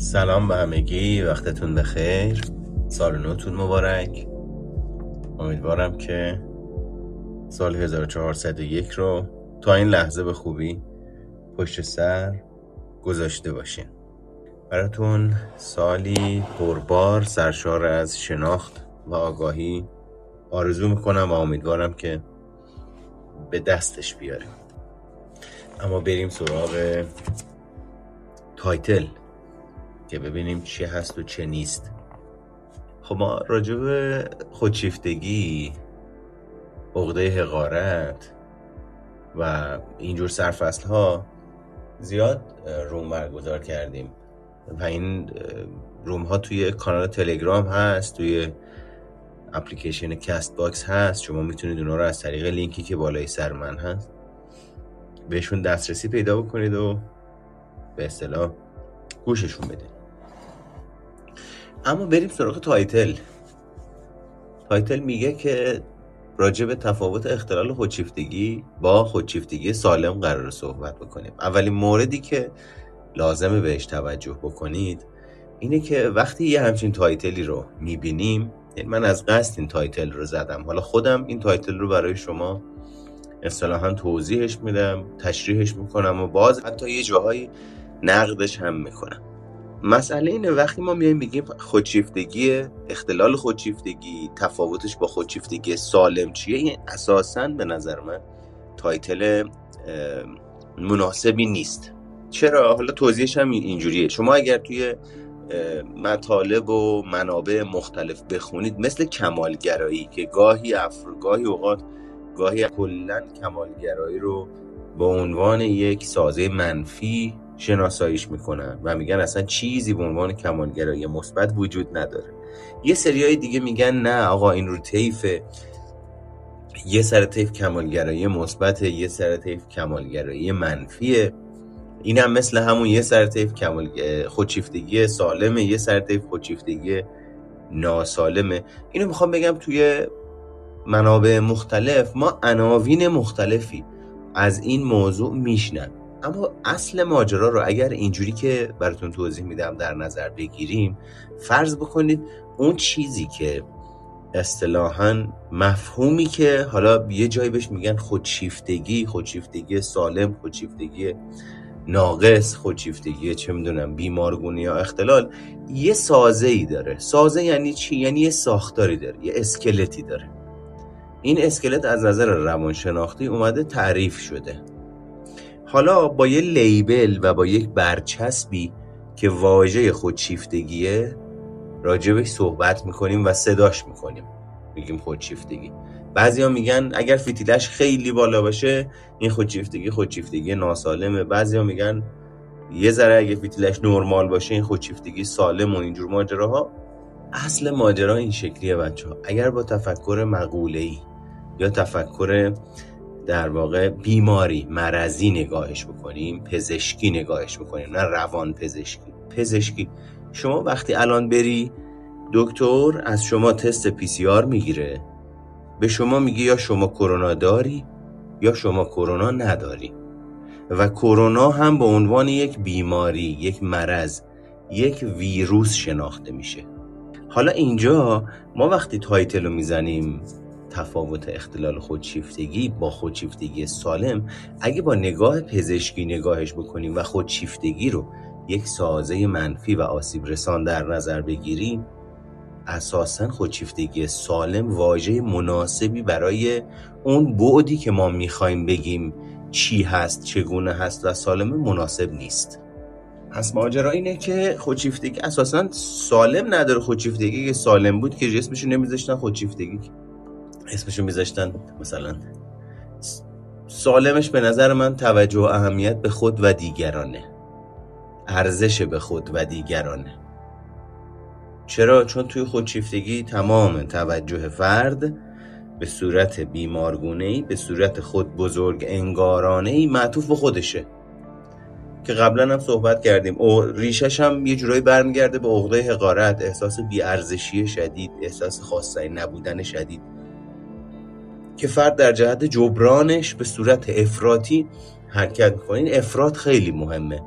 سلام به همگی وقتتون بخیر. سال نوتون مبارک. امیدوارم که سال 1401 رو تا این لحظه به خوبی پشت سر گذاشته باشین. براتون سالی پربار سرشار از شناخت و آگاهی آرزو می‌کنم و امیدوارم که به دستش بیاریم. اما بریم سراغ title. که ببینیم چه هست و چه نیست. خب ما راجع به خودشیفتگی عقده حقارت و اینجور سرفصل ها زیاد room برگزار کردیم. و این room ها توی کانال تلگرام هست توی اپلیکیشن Castbox هست. شما می‌تونید اونا رو از طریق لینکی که بالای سر من هست بهشون دسترسی پیدا بکنید و به اصطلاح گوششون بدید. اما بریم سراغ title. title میگه که راجع به تفاوت اختلال خودشیفتگی با خودشیفتگی سالم قرار صحبت بکنیم. اولین موردی که لازمه بهش توجه بکنید اینه که وقتی یه همچین title ی رو می‌بینیم یعنی من از قصد این title رو زدم. حالا خودم این title رو برای شما اصطلاحا توضیحش میدم تشریحش می‌کنم و باز حتی یه جاهایی نقدش هم می‌کنم. مسئله اینه وقتی ما میایم میگیم خودشیفتگی اختلال خودشیفتگی تفاوتش با خودشیفتگی سالم چیه؟ این اساسا به نظر من تایتل مناسبی نیست. چرا؟ حالا توضیحش هم اینجوریه. شما اگر توی مطالب و منابع مختلف بخونید مثل کمالگرایی که گاهی افر گاهی اوقات گاهی کلا کمالگرایی رو به عنوان یک سازه منفی شناساییش می‌کنن و میگن اصلا چیزی به عنوان کمالگرایی مثبت وجود نداره. یه سریای دیگه میگن نه آقا این رو طیف یه سر طیف کمالگرایی مثبت یه سر طیف کمالگرایی منفیه. این هم مثل همون یه سر طیف کمال خودشیفتگی سالمه یه سر طیف خودشیفتگی ناسالمه. اینو می‌خوام بگم توی منابع مختلف ما عناوین مختلفی از این موضوع میشنن اما اصل ماجرا رو اگر اینجوری که براتون توضیح میدم در نظر بگیریم فرض بکنید اون چیزی که اصطلاحا مفهومی که حالا یه جایی بهش میگن خودشیفتگی خودشیفتگی سالم خودشیفتگی ناقص خودشیفتگی چه می‌دونم بیمارگونی یا اختلال یه سازه ای داره. سازه یعنی چی؟ یعنی یه ساختاری داره یه اسکلتی داره. این اسکلت از نظر روانشناختی اومده تعریف شده. حالا با یه لیبل و با یک برچسبی که واژه خودشیفتگیه راجبش صحبت می‌کنیم و صداش می‌کنیم. میگیم خودشیفتگی بعضیا میگن اگر فیتیلش خیلی بالا باشه این خودشیفتگی خودشیفتگی ناسالمه. بعضیا میگن یه ذره اگه فیتیلش نرمال باشه این خودشیفتگی سالم و اینجور ماجراها. اصل ماجرا این شکلیه بچه ها اگر با تفکر مقوله یا تفکر در واقع بیماری مرضی نگاهش بکنیم پزشکی نگاهش بکنیم نه روان پزشکی. پزشکی شما وقتی الان بری دکتر از شما تست PCR می‌گیره. به شما میگه یا شما کرونا داری یا شما کرونا نداری. و کرونا هم به عنوان یک بیماری یک مرض یک ویروس شناخته میشه. حالا اینجا ما وقتی تایتل رو می‌زنیم تفاوت اختلال خودشیفتگی با خودشیفتگی سالم اگه با نگاه پزشکی نگاهش بکنیم و خودشیفتگی رو یک سازه منفی و آسیب رسان در نظر بگیریم اساسا خودشیفتگی سالم واژه مناسبی برای اون بعدی که ما می‌خوایم بگیم چی هست چگونه هست و سالم مناسب نیست. پس ماجرا اینه که خودشیفتگی اساسا سالم نداره خودشیفتگی که سالم بود که جسمشو نمیذاشتن خودشیفتگی اسمشو میذاشتن مثلا سالمش به نظر من توجه و اهمیت به خود و دیگرانه. ارزش به خود و دیگرانه. چرا؟ چون توی خودشیفتگی تمام توجه فرد به صورت بیمارگونه ای به صورت خود بزرگ انگارانه ای معطوف به خودشه. که قبلا هم صحبت کردیم. او ریشش هم یه جورایی برمیگرده به عقده حقارت احساس بیارزشی شدید احساس خواستنی نبودن شدید. که فرد در جهت جبرانش به صورت افراطی حرکت می‌کنه. این افراد خیلی مهمه.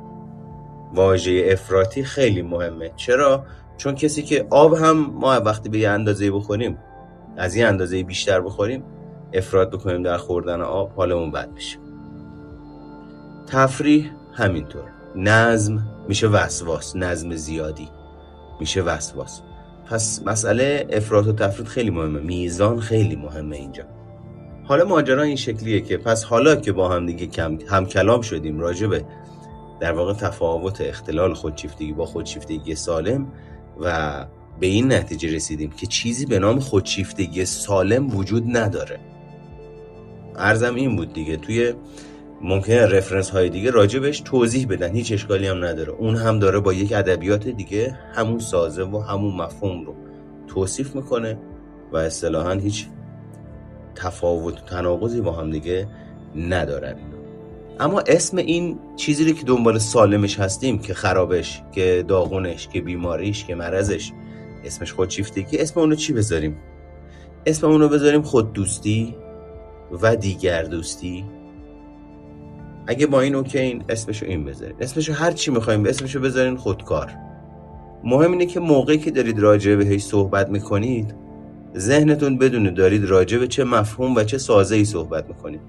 واژه افراطی خیلی مهمه. چرا؟ چون کسی که آب هم ما وقتی به یه اندازه بخوریم از یه اندازه بیشتر بخوریم افراد بکنیم در خوردن آب حالمون بد میشه. تفریح همینطور. نظم میشه وسواس نظم زیادی میشه وسواس. پس مسئله افراد و تفرید خیلی مهمه. میزان خیلی مهمه اینجا. حالا ماجرا این شکلیه که پس حالا که با هم دیگه کم هم کلام شدیم راجع به در واقع تفاوت اختلال خودشیفتگی با خودشیفتگی سالم و به این نتیجه رسیدیم که چیزی به نام خودشیفتگی سالم وجود نداره. ارزم این بود دیگه توی ممکنه رفرنس های دیگه راجع بهش توضیح بدن هیچ اشکالی هم نداره. اون هم داره با یک ادبیات دیگه همون سازه و همون مفهوم رو توصیف می‌کنه و اصطلاحا هیچ تفاوت و تناقضی با هم دیگه ندارن. اما اسم این چیزی که دنبال سالمش هستیم که خرابش که داغونش که بیماریش که مرزش اسمش خودشیفتگی اسم اونو چی بذاریم؟ اسم اونو بذاریم خود دوستی و دیگر دوستی. اگه با این اوکی این اسمشو این بذارین اسمشو هر چی می‌خوایم اسمشو بذارین خودکار. مهم اینه که موقعی که دارید راجع بهش صحبت می‌کنید ذهنتون بدونه دارید راجع به چه مفهوم و چه سازه ای صحبت می‌کنید.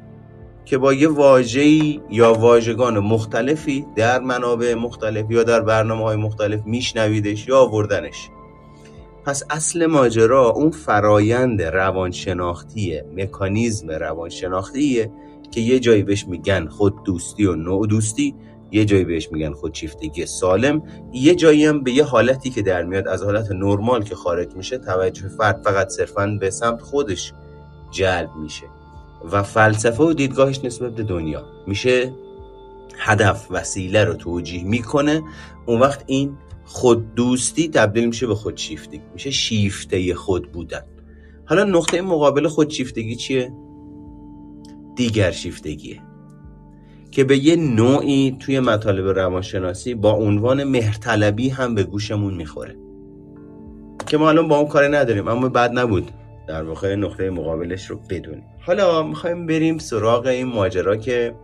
که با یه واژه‌ای یا واژگان مختلفی در منابع مختلف یا در برنامه های مختلف میشنویدش یا آوردنش. پس اصل ماجرا اون فرایند روانشناختی مکانیزم روانشناختیه که یه جایی بهش میگن خود دوستی و نوع دوستی یه جایی بهش میگن خودشیفتگی سالم یه جایی هم به یه حالتی که در میاد از حالت نرمال که خارج میشه توجه فرد فقط صرفا به سمت خودش جلب میشه. و فلسفه و دیدگاهش نسبت به دنیا. میشه هدف وسیله رو توجیه می‌کنه. اون وقت این خود دوستی تبدیل میشه به خودشیفتگی میشه شیفته خود بودن. حالا نقطه مقابل خودشیفتگی چیه؟ دیگر شیفتگیه. که به یه نوعی توی مطالب روانشناسی با عنوان مهرطلبی هم به گوشمون می‌خوره. که ما الان با اون کاری نداریم اما بعد نبود در واقع نقطه مقابلش رو بدونیم. حالا می‌خوایم بریم سراغ این ماجرا که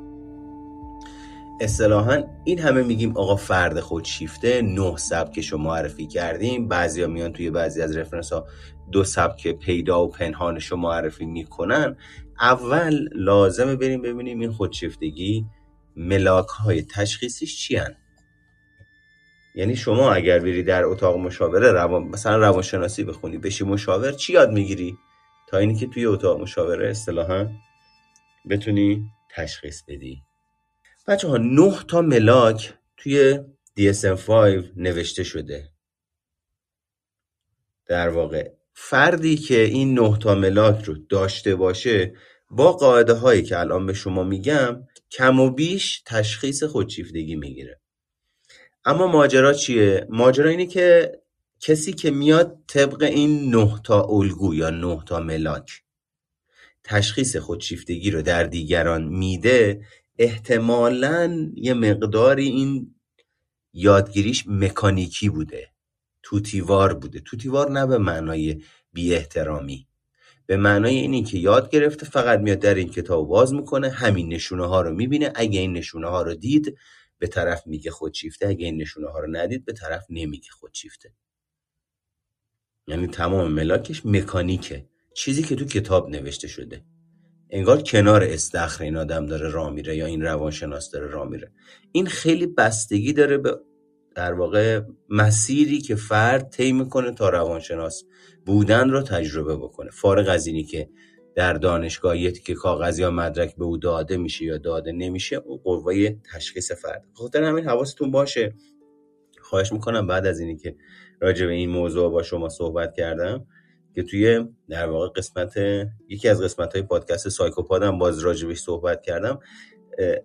اصطلاحا این همه میگیم آقا فرد خودشیفته نه سبکش رو معرفی کردیم. بعضیا میان توی بعضی از رفرنس ها دو سبک پیدا و پنهانش رو معرفی می‌کنن. اول لازمه بریم ببینیم این خودشیفتگی ملاک های تشخیصیش چی هن؟ یعنی شما اگر بری در اتاق مشاوره روان مثلا روانشناسی بخونی بشی مشاور چی یاد می‌گیری؟ تا اینی که توی اتاق مشاوره اصطلاحا بتونی تشخیص بدی. بچه ها نه تا ملاک توی DSM-5 نوشته شده. در واقع فردی که این نه تا ملاک رو داشته باشه با قاعده هایی که الان به شما میگم کم و بیش تشخیص خودشیفتگی می‌گیره. اما ماجرا چیه؟ ماجرا اینه که کسی که میاد طبق این نه تا الگو یا نه تا ملاک تشخیص خودشیفتگی رو در دیگران میده احتمالا یه مقداری این یادگیریش مکانیکی بوده توتیوار بوده. توتیوار نه به معنای بی احترامی به معنای اینی که یاد گرفته فقط میاد در این کتاب باز می‌کنه. همین نشونه ها رو می‌بینه. اگه این نشونه ها رو دید به طرف میگه خودشیفته اگه این نشونه ها رو ندید به طرف نمیگه خودشیفته یعنی تمام ملاکش مکانیکه. چیزی که تو کتاب نوشته شده. انگار کنار استخر این آدم داره راه میره یا این روانشناس داره راه میره. این خیلی بستگی داره به در واقع مسیری که فرد طی می‌کنه تا روانشناس بودن رو تجربه بکنه. فارغ از اینی که در دانشگاه که کاغذ یا مدرک به او داده میشه یا داده نمیشه اون قوه تشخیص فرد. خاطر همین حواستون باشه. خواهش می‌کنم بعد از اینی که راجع به این موضوع با شما صحبت کردم که توی در واقع قسمت یکی از قسمت های پادکست سایکوپادم باز راجبش صحبت کردم.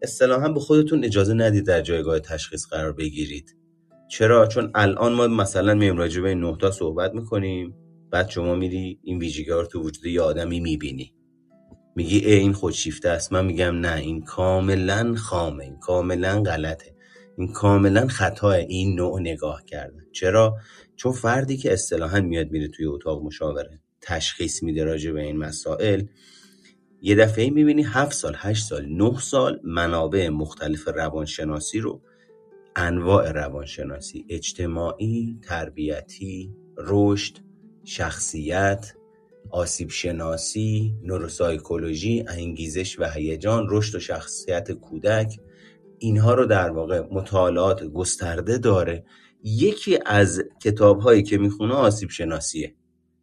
اصطلاحا به خودتون اجازه ندید در جایگاه تشخیص قرار بگیرید. چرا؟ چون الان ما مثلا میایم راجع به این صحبت می‌کنیم. بعد شما میری این ویژگی رو تو وجود یه آدمی می‌بینی. میگی ای این خودشیفته است. من میگم نه این کاملا خامه این کاملا غلطه. این کاملا خطا این نوع نگاه کردن. چرا؟ چون فردی که اصطلاحا میاد میره توی اتاق مشاوره تشخیص میده راجع به این مسائل. یه دفعه می‌بینی هفت سال هشت سال نه سال منابع مختلف روانشناسی رو انواع روانشناسی اجتماعی، تربیتی، رشد، شخصیت، آسیب شناسی، نوروسایکولوژی، انگیزش و هیجان، رشد و شخصیت کودک اینها رو در واقع مطالعات گسترده داره. یکی از کتاب هایی که می‌خونه آسیب شناسیه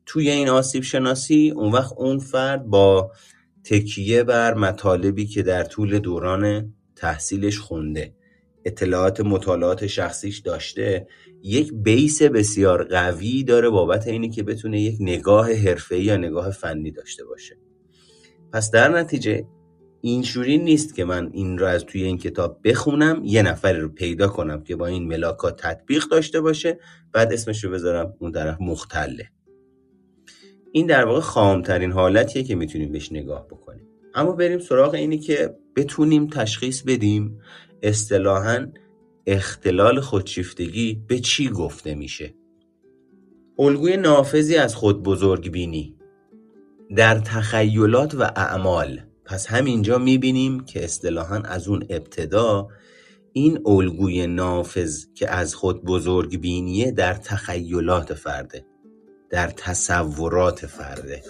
توی این آسیب شناسی اون وقت اون فرد با تکیه بر مطالبی که در طول دوران تحصیلش خونده اطلاعات مطالعات شخصیش داشته یک بیس بسیار قوی داره بابت اینی که بتونه یک نگاه حرفه‌ای یا نگاه فنی داشته باشه. پس در نتیجه اینجوری نیست که من این رو از توی این کتاب بخونم یه نفری رو پیدا کنم که با این ملاکات تطبیق داشته باشه بعد اسمش رو بذارم اون طرف مختله. این در واقع خامترین حالتیه که می‌تونیم بهش نگاه بکنیم. اما بریم سراغ اینی که بتونیم تشخیص بدیم. اصطلاحا اختلال خودشیفتگی به چی گفته میشه؟ الگوی نافذی از خود بزرگ بینی. در تخیلات و اعمال پس همینجا می‌بینیم که اصطلاحا از اون ابتدا این الگوی نافذ که از خود بزرگ بینیه در تخیلات فرده در تصورات فرده.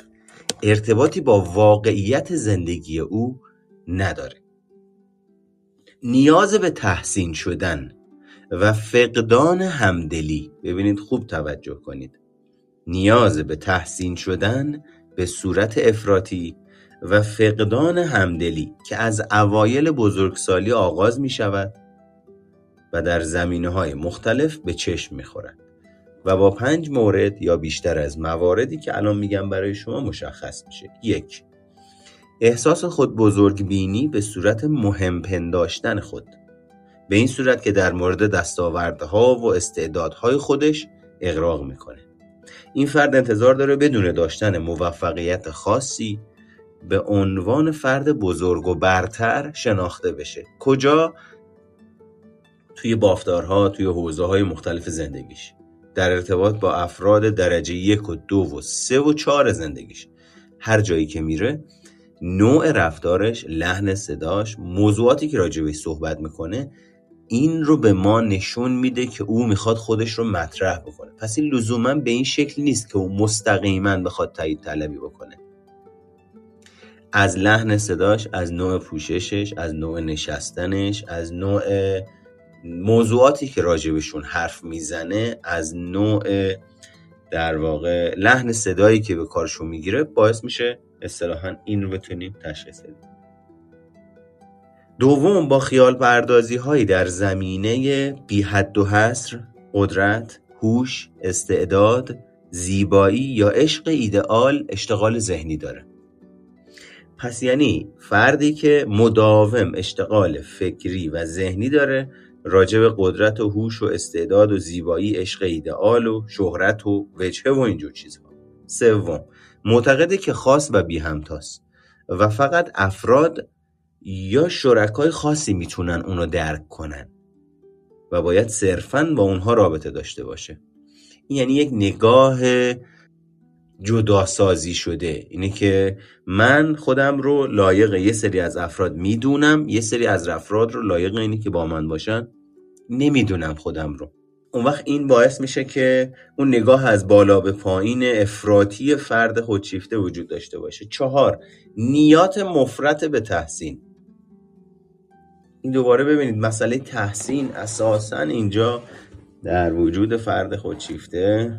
ارتباطی با واقعیت زندگی او نداره. نیاز به تحسین شدن و فقدان همدلی. ببینید خوب توجه کنید. نیاز به تحسین شدن به صورت افراطی و فقدان همدلی که از اوایل بزرگسالی آغاز می شود و در زمینه های مختلف به چشم می خورد و با پنج مورد یا بیشتر از مواردی که الان میگم برای شما مشخص میشه. یک احساس خود بزرگ بینی به صورت مهم پنداشتن خود. به این صورت که در مورد دستاوردها و استعدادهای خودش اقراق می‌کنه. این فرد انتظار داره بدون داشتن موفقیت خاصی به عنوان فرد بزرگ و برتر شناخته بشه. کجا؟ توی بافتارها توی حوزه های مختلف زندگیش. در ارتباط با افراد درجه یک و دو و سه و چهار زندگیش. هر جایی که میره نوع رفتارش لحن صداش موضوعاتی که راجبش صحبت می‌کنه این رو به ما نشون میده که او می‌خواد خودش رو مطرح بکنه. پس این لزوما به این شکل نیست که او مستقیما بخواد تایید طلبی بکنه. از لحن صداش از نوع پوششش از نوع نشستنش از نوع موضوعاتی که راجبشون حرف می‌زنه از نوع در واقع لحن صدایی که به کارشون می‌گیره باعث میشه اصطلاحا این رو بتونیم تشخیص بدیم. دوم با خیال پردازی هایی در زمینه بی حد و حصر قدرت هوش استعداد زیبایی یا عشق ایدئال اشتغال ذهنی داره. پس یعنی فردی که مداوم اشتغال فکری و ذهنی داره راجع به قدرت و هوش و استعداد و زیبایی عشق ایدئال و شهرت و وجهه و اینجور چیزها. سوم معتقده که خاص و بی همتاست و فقط افراد یا شرکای خاصی می‌تونن اونو درک کنن و باید صرفا با اونها رابطه داشته باشه. این یعنی یک نگاه جداسازی شده. اینه که من خودم رو لایق یه سری از افراد می‌دونم یه سری از افراد رو لایق اینه که با من باشن. نمی‌دونم خودم رو. اون وقت این باعث میشه که اون نگاه از بالا به پایین افراطی فرد خودشیفته وجود داشته باشه. چهار نیات مفرت به تحسین. این دوباره ببینید مسئله تحسین اساسا اینجا در وجود فرد خودشیفته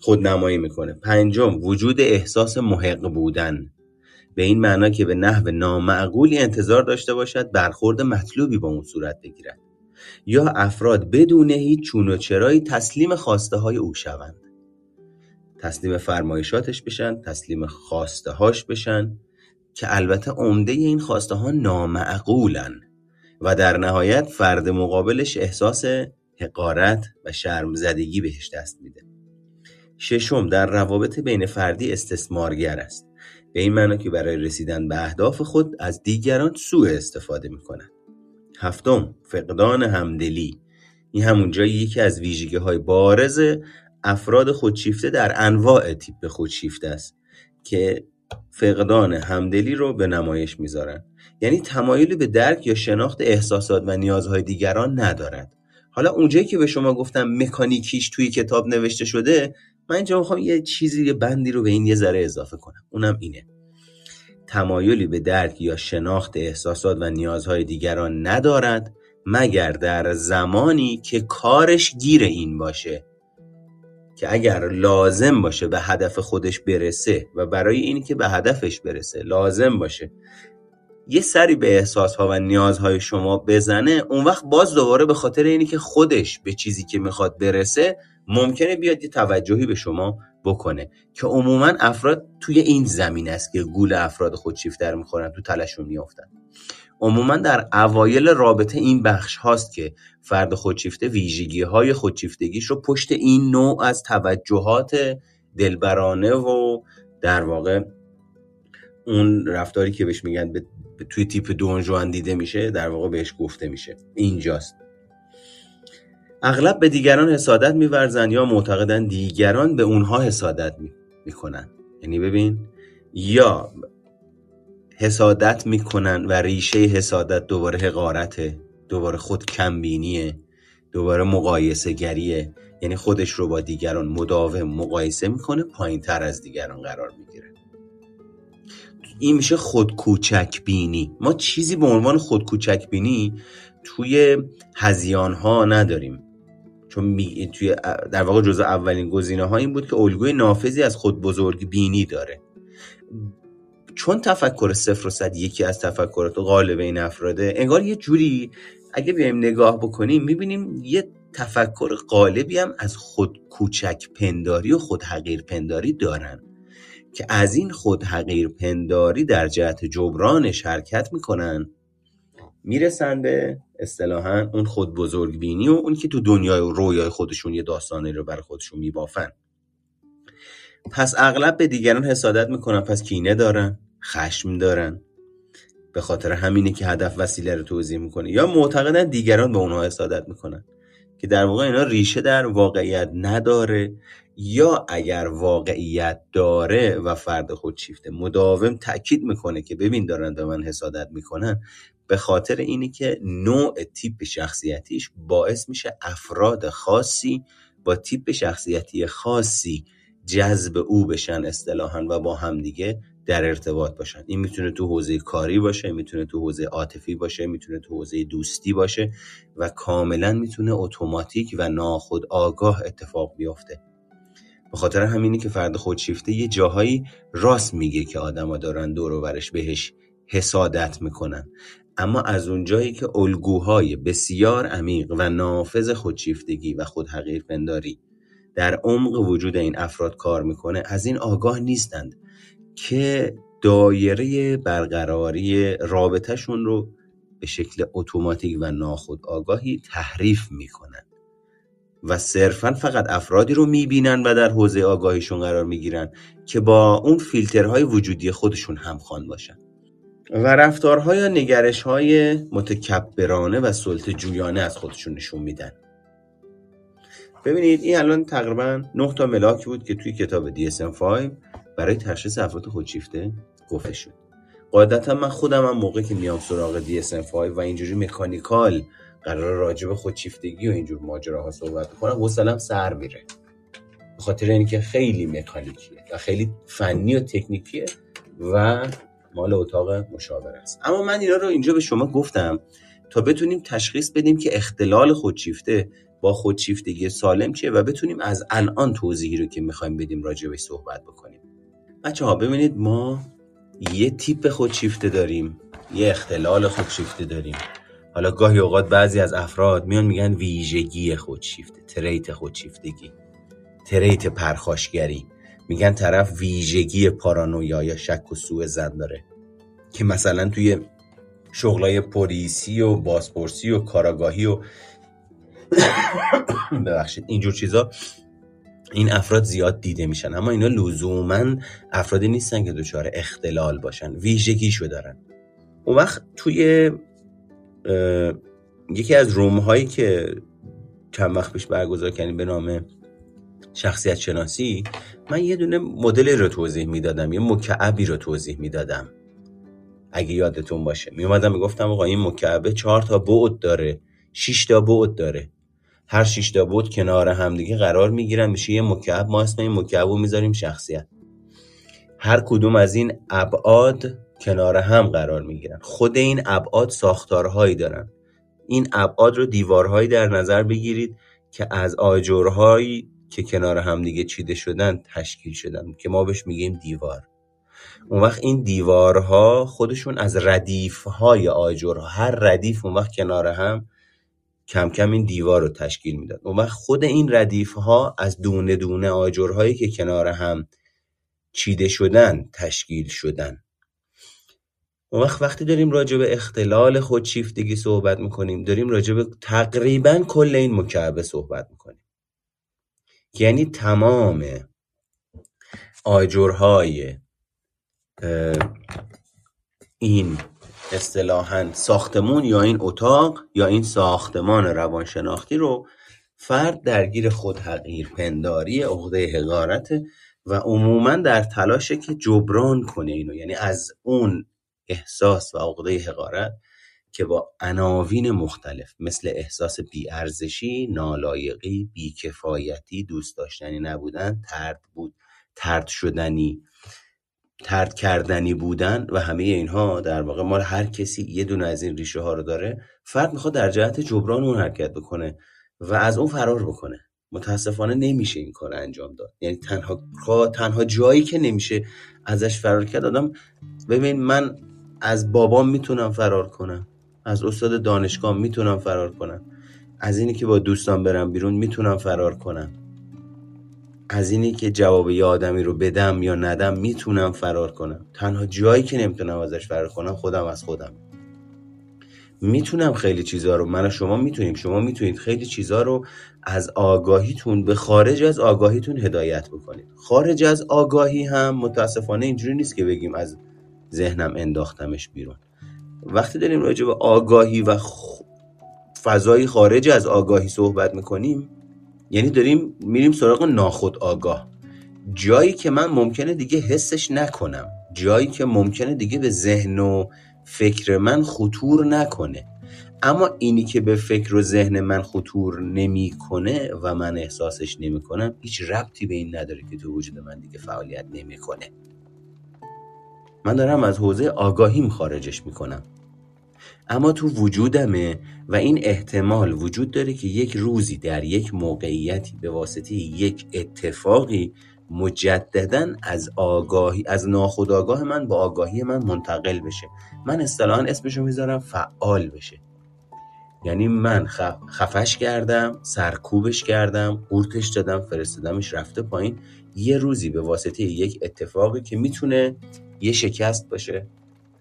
خودنمایی می‌کنه. پنجم وجود احساس محق بودن. به این معنا که به نحو نامعقولی انتظار داشته باشد برخورد مطلوبی با اون صورت بگیرد. یا افراد بدون هیچ چون و چرایی تسلیم خواسته های او شوند. تسلیم فرمایشاتش بشن تسلیم خواسته هاش بشن که البته عمده این خواسته ها نامعقولن و در نهایت فرد مقابلش احساس حقارت و شرمزدگی بهش دست میده. ششم در روابط بین فردی استثمارگر است. به این معنا که برای رسیدن به اهداف خود از دیگران سوء استفاده می‌کنند هفتم فقدان همدلی. این همون جایی یکی از ویژگی های بارز افراد خودشیفته در انواع تیپ خودشیفته است که فقدان همدلی رو به نمایش می‌ذارن. یعنی تمایلی به درک یا شناخت احساسات و نیازهای دیگران ندارد. حالا اونجایی که به شما گفتم مکانیکیش توی کتاب نوشته شده من اینجا می‌خوام یه چیزی یه بندی رو به این یه ذره اضافه کنم. اونم اینه. تمایلی به درک یا شناخت احساسات و نیازهای دیگران ندارد مگر در زمانی که کارش گیر این باشه که اگر لازم باشه به هدف خودش برسه و برای اینی که به هدفش برسه لازم باشه. یه سری به احساس ها و نیازهای شما بزنه اون وقت باز دوباره به خاطر اینی که خودش به چیزی که می‌خواد برسه ممکنه بیاد یه توجهی به شما بکنه. که عموما افراد توی این زمین است که گول افراد خودشیفتر می‌خورن تو تلشون میافتن. عموما در اوایل رابطه این بخش هاست که فرد خودشیفته ویژگی های خودشیفتگیش رو پشت این نوع از توجهات دلبرانه و در واقع اون رفتاری که بهش میگن به توی تیپ دونجوان دیده میشه در واقع بهش گفته میشه. اینجاست. اغلب به دیگران حسادت میورزن یا معتقدن دیگران به اونها حسادت می‌کنن. یعنی ببین یا حسادت می‌کنن و ریشه حسادت دوباره حقارته دوباره خود کمبینیه دوباره مقایسه گریه یعنی خودش رو با دیگران مداوم مقایسه می‌کنه پایین تر از دیگران قرار می‌گیره. این میشه خود کوچک بینی ما چیزی به عنوان خود کوچک بینی توی هزیان ها نداریم. چون توی در واقع جزء اولین گزینه ها این بود که الگوی نافذی از خود بزرگ بینی داره. چون تفکر صفر و صد یکی از تفکرات غالب این افراده انگار یه جوری اگه بیایم نگاه بکنیم می‌بینیم یه تفکر غالبی هم از خود کوچک پنداری و خود حقیر پنداری دارن. که از این خود حقیر پنداری در جهت جبرانش حرکت می‌کنن. می‌رسن به اصطلاحا اون خود بزرگ بینی و اون که تو دنیای رویای خودشون یه داستانی رو برای خودشون میبافن. پس اغلب به دیگران حسادت می‌کنن پس کینه دارن خشم دارن. به خاطر همینه که هدف وسیله رو توضیح می‌کنه. یا معتقدن دیگران به اونها حسادت می‌کنن. که در واقع اینا ریشه در واقعیت نداره. یا اگر واقعیت داره و فرد خودشیفته مداوم تاکید می‌کنه که ببین دارن به من حسادت می‌کنن به خاطر اینه که نوع تیپ شخصیتیش باعث میشه افراد خاصی با تیپ شخصیتی خاصی جذب او بشن اصطلاحا و با همدیگه در ارتباط باشن. این می‌تونه تو حوزه کاری باشه می‌تونه تو حوزه عاطفی باشه می‌تونه تو حوزه دوستی باشه و کاملا می‌تونه اتوماتیک و ناخود آگاه اتفاق بیفته. به خاطر همینی که فرد خودشیفته یه جاهایی راست میگه که آدما دارن دور و برش بهش حسادت می‌کنن. اما از اونجایی که الگوهای بسیار عمیق و نافذ خودشیفتگی و خود پنداری در عمق وجود این افراد کار می‌کنه از این آگاه نیستند که دایره برقراری رابطهشون رو به شکل اتوماتیک و ناخود آگاهی تحریف می‌کنن. و صرفا فقط افرادی رو می‌بینن و در حوزه آگاهیشون قرار می‌گیرن که با اون فیلترهای وجودی خودشون همخوان باشن. و رفتارها یا نگرش های متکبرانه و سلطه جویانه از خودشون نشون میدن. ببینید این الان تقریبا 9 تا ملاکی بود که توی کتاب DSM-5 برای تشخیص افراد خودشیفته گفته شد. قاعدتا من خودم هم موقع که میام سراغ DSM-5 و اینجوری مکانیکال قرار راجع به خودشیفتگی و اینجور ماجراها صحبت کنم. حوصلم سر میره. به خاطر اینکه خیلی مکانیکیه و خیلی فنی و تکنیکیه و مال اتاق مشاور است. اما من اینا رو اینجا به شما گفتم تا بتونیم تشخیص بدیم که اختلال خودشیفته با خودشیفتگی سالم چیه و بتونیم از الان توضیحی رو که می‌خوایم بدیم به صحبت بکنیم. بچه ها ببینید ما یه تیپ خودشیفته داریم یه اختلال خودشیفته داریم. حالا گاهی اوقات بعضی از افراد میان میگن ویژگی خودشیفته تریت خودشیفتگی تریت پرخاشگری. میگن طرف ویژگی پارانویا یا شک و سوء زن داره. که مثلا توی شغلای پلیسی و بازپرسی و کاراگاهی و ببخشید اینجور چیزا این افراد زیاد دیده میشن. اما اینا لزوما افرادی نیستن که دچار اختلال باشن. ویژگیشو دارن. اون وقت توی یکی از روم هایی که چند وقت پیش برگزار کردیم به نام شخصیت شناسی من یه دونه مدل رو توضیح می‌دادم یه مکعبی رو توضیح می‌دادم. اگه یادتون باشه. می اومدم می‌گفتم آقا این مکعبه چهار تا بعد داره 6 تا بعد داره. هر شیشتا بود کنار همدیگه قرار می‌گیرن میشه یه مکعب. ما اسم این مکعب می‌ذاریم شخصیت. هر کدوم از این ابعاد کنار هم قرار می‌گیرن. خود این ابعاد ساختارهایی دارن. این ابعاد رو دیوارهایی در نظر بگیرید که از آجرهایی که کنار همدیگه چیده شدن تشکیل شدن که ما بهش میگیم دیوار. اون وقت این دیوارها خودشون از ردیف های آجرها هر ردیف اون وقت کنار هم کم کم این دیوار رو تشکیل می‌داد. اون وقت خود این ردیف ها از دونه دونه آجرهایی که کنار هم چیده شدن تشکیل شدن. اون وقت وقتی داریم راجع به اختلال خودشیفتگی صحبت می‌کنیم داریم راجع به تقریبا کل این مکعبه صحبت می‌کنیم. یعنی تمام آجرهای این اصطلاحا ساختمون یا این اتاق یا این ساختمان روانشناختی رو فرد درگیر خود حقیر پنداری عقده حقارت و عموما در تلاشه که جبران کنه اینو. یعنی از اون احساس و عقده حقارت که با عناوین مختلف مثل احساس بیارزشی، نالایقی، بیکفایتی، دوست داشتنی نبودن، ترد بود، ترد شدنی، ترد کردنی بودن و همه اینها در واقع مال هر کسی یه دونه از این ریشه ها رو داره. فرد می‌خواد در جهت جبران اون حرکت بکنه و از اون فرار بکنه. متاسفانه نمیشه این کار انجام داد. یعنی تنها تنها جایی که نمیشه ازش فرار کرد آدم ببین من از بابام می‌تونم فرار کنم. از استاد دانشگاه می‌تونم فرار کنم. از اینی که با دوستان برم بیرون می‌تونم فرار کنم. از اینی که جواب یه آدمی رو بدم یا ندم می‌تونم فرار کنم. تنها جایی که نمی‌تونم ازش فرار کنم خودم از خودم. می‌تونم خیلی چیزها رو من و شما می‌تونیم شما می‌تونید خیلی چیزها رو از آگاهیتون به خارج از آگاهیتون هدایت بکنید. خارج از آگاهی هم متاسفانه اینجوری نیست که بگیم از ذهنم انداختمش بیرون. وقتی داریم راجع به آگاهی و فضای خارج از آگاهی صحبت می‌کنیم یعنی داریم میریم سراغ ناخود آگاه. جایی که من ممکنه دیگه حسش نکنم. جایی که ممکنه دیگه به ذهن و فکر من خطور نکنه. اما اینی که به فکر و ذهن من خطور نمی‌کنه و من احساسش نمی‌کنم هیچ ربطی به این نداره که تو وجود من دیگه فعالیت نمی‌کنه. من دارم از حوزه آگاهیم خارجش می‌کنم. اما تو وجودمه و این احتمال وجود داره که یک روزی در یک موقعیتی به واسطه یک اتفاقی مجددا از آگاهی از ناخودآگاه من با آگاهی من منتقل بشه. من اصطلاحا اسمشو می‌ذارم فعال بشه. یعنی من خفش کردم سرکوبش کردم قورتش دادم فرستادمش رفته پایین. یه روزی به واسطه یک اتفاقی که می‌تونه یه شکست باشه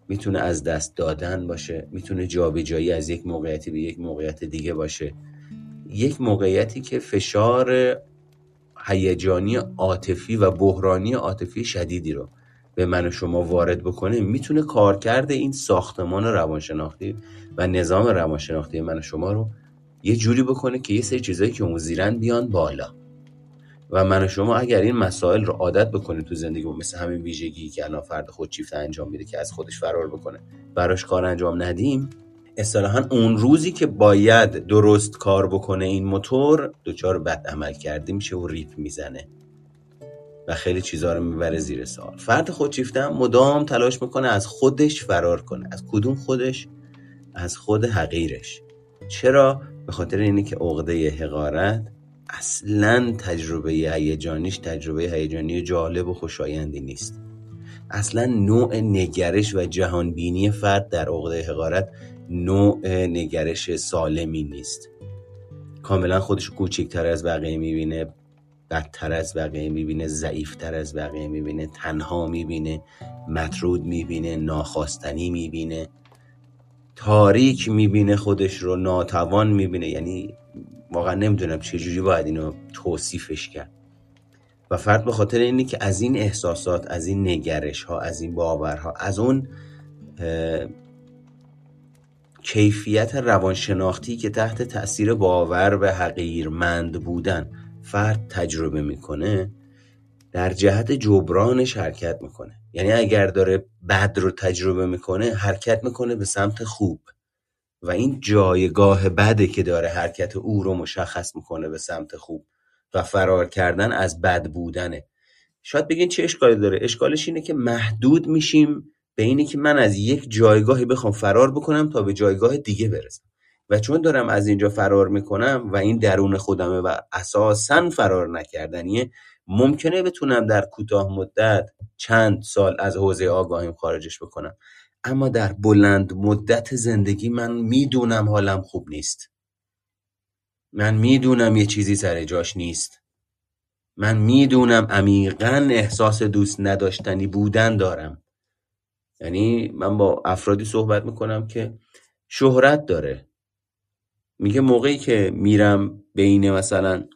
می‌تونه از دست دادن باشه می‌تونه جابجایی از یک موقعیتی به یک موقعیت دیگه باشه. یک موقعیتی که فشار هیجانی عاطفی و بحرانی عاطفی شدیدی رو به من و شما وارد بکنه می‌تونه کارکرد این ساختمان روانشناختی و نظام روانشناختی من و شما رو یه جوری بکنه که یه سری چیزایی که اون زیرن بیان بالا. و من و شما اگر این مسائل رو عادت بکنیم تو زندگی مثل همین ویژگی که الان فرد خودشیفته انجام میده که از خودش فرار بکنه براش کار انجام ندیم اصطلاحا اون روزی که باید درست کار بکنه این موتور دچار بد عمل کرده میشه و ریپ می‌زنه. و خیلی چیزها رو می‌بره زیر سوال. فرد خودشیفته مدام تلاش می‌کنه از خودش فرار کنه. از کدوم خودش؟ از خود حقیرش. چرا؟ به خاطر اینه که عقده حقارت اصلا تجربه هیجانیش تجربه هیجانی جالب و خوشایندی نیست. اصلا نوع نگرش و جهانبینی فرد در عقده حقارت نوع نگرش سالمی نیست. کاملا خودش کوچکتر از بقیه می‌بینه بدتر از بقیه می‌بینه ضعیفتر از بقیه می‌بینه تنها می‌بینه مطرود می‌بینه ناخواستنی می‌بینه. تاریک می‌بینه خودش رو ناتوان می‌بینه. یعنی واقعا نمی‌دونم چجوری باید اینو توصیفش کرد. و فرد به خاطر اینه که از این احساسات از این نگرش ها از این باورها از اون کیفیت روانشناختی که تحت تاثیر باور به حقیرمند بودن فرد تجربه می‌کنه در جهت جبرانش حرکت می‌کنه. یعنی اگر داره بد رو تجربه می‌کنه حرکت می‌کنه به سمت خوب. و این جایگاه بده که داره حرکت او رو مشخص می‌کنه به سمت خوب و فرار کردن از بد بودنه. شاید بگین چه اشکالی داره؟ اشکالش اینه که محدود میشیم به اینی که من از یک جایگاهی بخوام فرار بکنم تا به جایگاه دیگه برسم. و چون دارم از اینجا فرار می‌کنم و این درون خودمه و اساسا فرار نکردنیه ممکنه بتونم در کوتاه مدت چند سال از حوزه آگاهیم خارجش بکنم. اما در بلند مدت زندگی من می‌دونم حالم خوب نیست. من می‌دونم یه چیزی سر جاش نیست. من می‌دونم عمیقا احساس دوست نداشتنی بودن دارم. یعنی من با افرادی صحبت می‌کنم که شهرت داره. میگه موقعی که میرم بین مثلا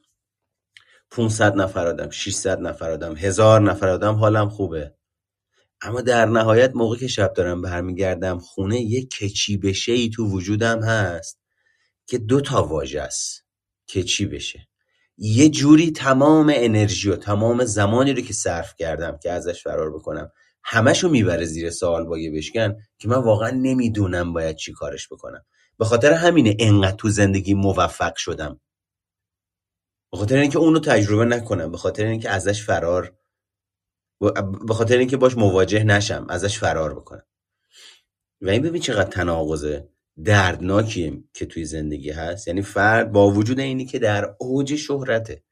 500 نفر آدم 600 نفر آدم هزار نفر آدم حالم خوبه. اما در نهایت موقع که شب دارم برمیگردم خونه یه کچی بشه ای تو وجودم هست که دو تا واژه است. کچی بشه. یه جوری تمام انرژی و تمام زمانی رو که صرف کردم که ازش فرار بکنم همشو می‌بره زیر سوال باگه بشکن که من واقعا نمی‌دونم باید چی کارش بکنم. به خاطر همینه انقدر تو زندگی موفق شدم. به خاطر اینکه اونو تجربه نکنم به خاطر اینکه ازش فرار به خاطر اینکه باش مواجه نشم ازش فرار بکنم. و این ببین چقدر تناقضه دردناکیم که توی زندگی هست. یعنی فرد با وجود اینی که در اوج شهرته.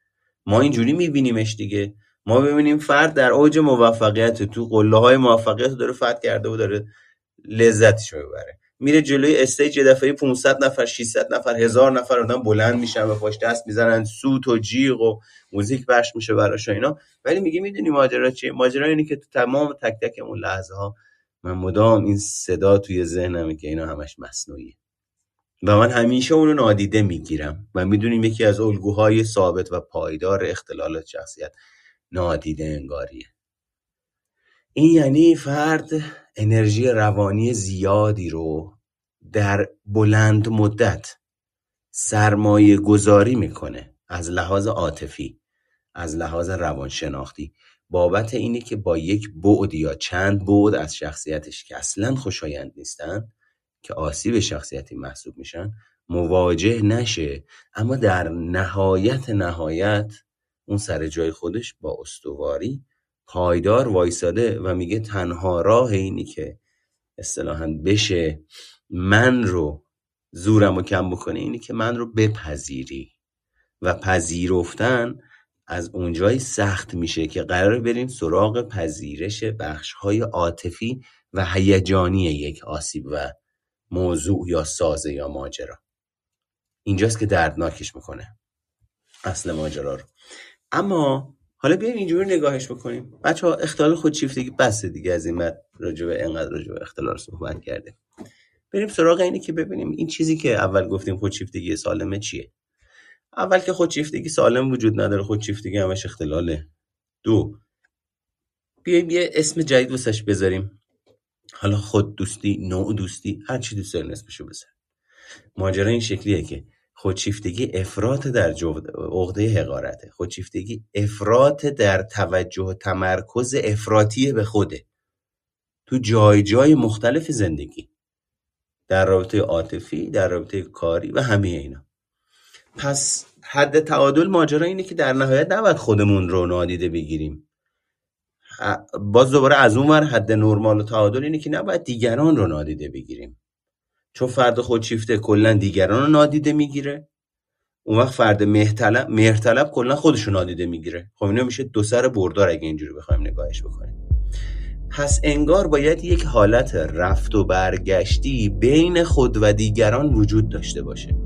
ما اینجوری میبینیمش دیگه. ما ببینیم فرد در اوج موفقیت تو قله های موفقیت داره فتح کرده و داره لذتش ببره میره جلوی استیج یه دفعه 500 نفر 600 نفر هزار نفر آدم بلند میشن و پشت دست می‌زنن. سوت و جیغ و موزیک پخش میشه براش اینا. ولی میگه می‌دونی ماجرا چیه؟ ماجرا اینه که تو تمام تک تک اون لحظه ها من مدام این صدا توی ذهنمه که اینا همش مصنوعیه. و من همیشه اونو نادیده می‌گیرم و می‌دونیم یکی از الگوهای ثابت و پایدار اختلالات شخصیت نادیده انگاریه. این یعنی فرد انرژی روانی زیادی رو در بلند مدت سرمایه گذاری می‌کنه از لحاظ عاطفی از لحاظ روانشناختی. بابت اینه که با یک بعد یا چند بعد از شخصیتش که اصلا خوشایند نیستن که آسیب شخصیتی محسوب میشن مواجه نشه. اما در نهایت نهایت اون سر جای خودش با استواری پایدار وایساده و میگه تنها راه اینی که اصطلاحا بشه من رو زورم رو کم بکنه اینی که من رو بپذیری و پذیرفتن از اونجایی سخت میشه که قرار بریم سراغ پذیرش بخش های عاطفی و هیجانی یک آسیب و موضوع یا سازه یا ماجرا. اینجاست که دردناکش می‌کنه. اصل ماجرا رو. اما حالا بیایم اینجوری نگاهش بکنیم. بچه ها اختلال خودشیفتگی بسته دیگه از این مد راجبه انقدر راجبه اختلال صحبت کرده بریم سراغ اینه که ببینیم این چیزی که اول گفتیم خودشیفتگی سالمه چیه؟ اول که خودشیفتگی سالم وجود نداره خودشیفتگی همش اختلاله. دو بیایم یه اسم جدید واسش بذاریم. حالا خود دوستی نوع دوستی هر چی دوست دارین اسمشو بذار. ماجرا این شکلیه که خودشیفتگی افراط در عقده حقارته. خودشیفتگی افراط در توجه و تمرکز افراطی به خوده. تو جای جای مختلف زندگی. در رابطه عاطفی در رابطه کاری و همه اینا. پس حد تعادل ماجرا اینه که در نهایت نباید خودمون رو نادیده بگیریم. باز دوباره از اون ور حد نرمال و تعادل اینه که نباید دیگران رو نادیده بگیریم. چون فرد خودشیفته کلا دیگران رو نادیده می‌گیره. اون وقت فرد مهرطلب مهرطلب کلا خودش رو نادیده می‌گیره. خب اینا میشه دو سر بردار اگه اینجوری بخوایم نگاهش بکنیم. پس انگار باید یک حالت رفت و برگشتی بین خود و دیگران وجود داشته باشه.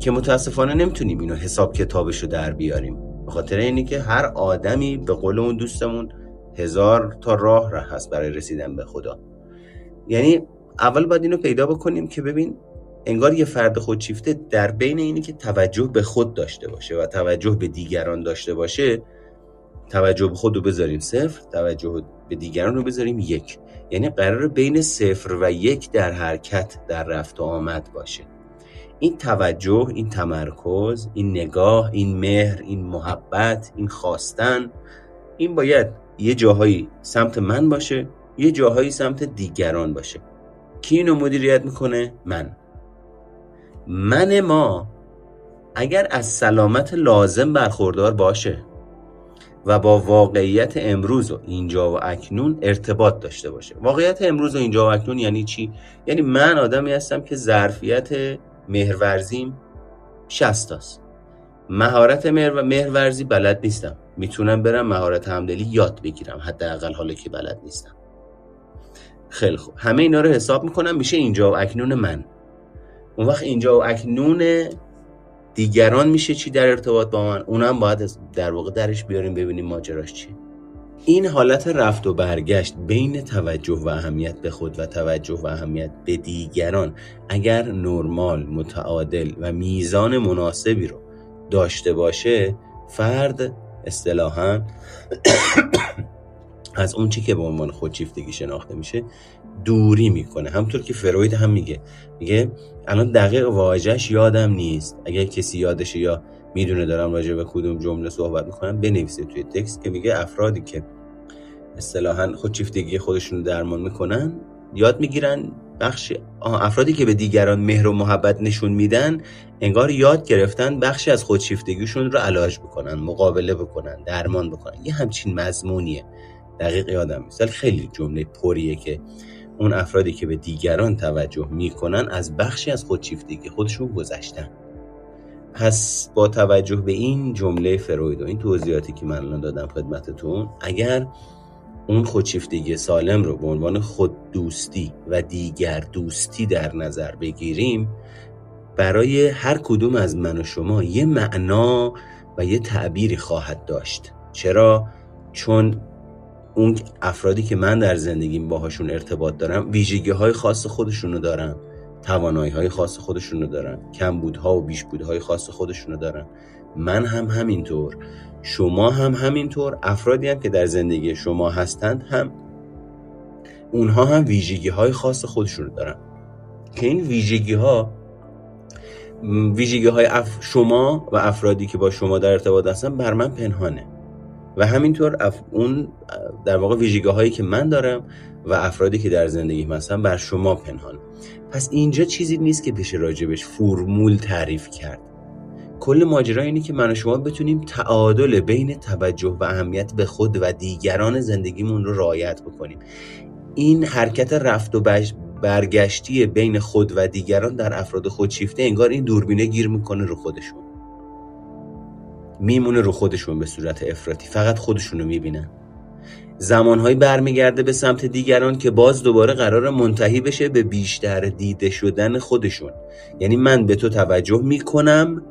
که متاسفانه نمی‌تونیم اینو حساب کتابش رو در بیاریم. به خاطر اینی که هر آدمی به قول اون دوستمون هزار تا راه راه هست برای رسیدن به خدا. یعنی اول باید اینو پیدا بکنیم که ببین انگار یه فرد خودشیفته در بین اینی که توجه به خود داشته باشه و توجه به دیگران داشته باشه توجه به خود رو بذاریم صفر توجه به دیگران رو بذاریم یک. یعنی قرار بین صفر و یک در حرکت در رفت و آمد باشه. این توجه این تمرکز این نگاه این مهر این محبت این خواستن این باید یه جاهایی سمت من باشه یه جاهایی سمت دیگران باشه. کی اینو مدیریت می‌کنه؟ من. من ما اگر از سلامت لازم برخوردار باشه و با واقعیت امروز و اینجا و اکنون ارتباط داشته باشه. واقعیت امروز و اینجا و اکنون یعنی چی؟ یعنی من آدمی هستم که ظرفیت مهرورزیم 60 است مهارت مهرورزی بلد نیستم. می‌تونم برم مهارت همدلی یاد بگیرم. حداقل حالا که بلد نیستم. خیلی خوب. همه اینا رو حساب می‌کنم میشه اینجا و اکنون من. اون وقت اینجا و اکنون دیگران میشه چی در ارتباط با من؟ اونم باید در واقع درش بیاریم ببینیم ماجراش چی. این حالت رفت و برگشت بین توجه و اهمیت به خود و توجه و اهمیت به دیگران. اگر نرمال متعادل و میزان مناسبی رو داشته باشه فرد اصطلاحا از اون چی که به عنوان خودشیفتگی شناخته میشه دوری می‌کنه. همطور که فروید هم میگه. میگه الان دقیق واژهش یادم نیست. اگر کسی یادشه یا می‌دونه دارم راجع به کدوم جمله صحبت می‌کنم بنویسه توی تکست که میگه افرادی که اصطلاحا خودشیفتگی خودشون رو درمان می‌کنن یاد می‌گیرن بخش افرادی که به دیگران مهر و محبت نشون میدن انگار یاد گرفتن بخشی از خودشیفتگیشون رو علاج بکنن مقابله بکنن درمان بکنن. یه همچین مضمونیه. دقیق یادم مثال خیلی جمله پریه که اون افرادی که به دیگران توجه می‌کنن از بخشی از خودشیفتگی خودشون گذشتن. پس با توجه به این جمله فروید و این توضیحاتی که من الان دادم خدمتتون اگر اون خودشیفتگی سالم رو به عنوان خود دوستی و دیگر دوستی در نظر بگیریم برای هر کدوم از من و شما یه معنا و یه تعبیری خواهد داشت. چرا؟ چون اون افرادی که من در زندگیم باهاشون ارتباط دارم ویژگی های خاص خودشونو دارن. توانایی های خاص خودشونو دارن. کمبودها و بیشبودهای خاص خودشونو دارن. من هم همینطور. شما هم همینطور. افرادی هم که در زندگی شما هستند هم اونها هم ویژگی های خاص خودشون دارن. که این ویژگی ها ویژگی های شما و افرادی که با شما در ارتباط هستن بر من پنهانه. و همینطور اف... اون در واقع ویژگی هایی که من دارم و افرادی که در زندگی هستن بر شما پنهان. پس اینجا چیزی نیست که بشه راجبش فرمول تعریف کرد. کل ماجرا اینه که من و شما بتونیم تعادل بین توجه و اهمیت به خود و دیگران زندگیمون رو رعایت بکنیم. این حرکت رفت و برگشتی بین خود و دیگران در افراد خودشیفته انگار این دوربینه گیر می‌کنه رو خودشون. میمونه رو خودشون به صورت افراطی فقط خودشون رو می‌بینن. زمانهایی برمیگرده به سمت دیگران که باز دوباره قرار منتهی بشه به بیشتر دیده شدن خودشون. یعنی من به تو توجه می‌کنم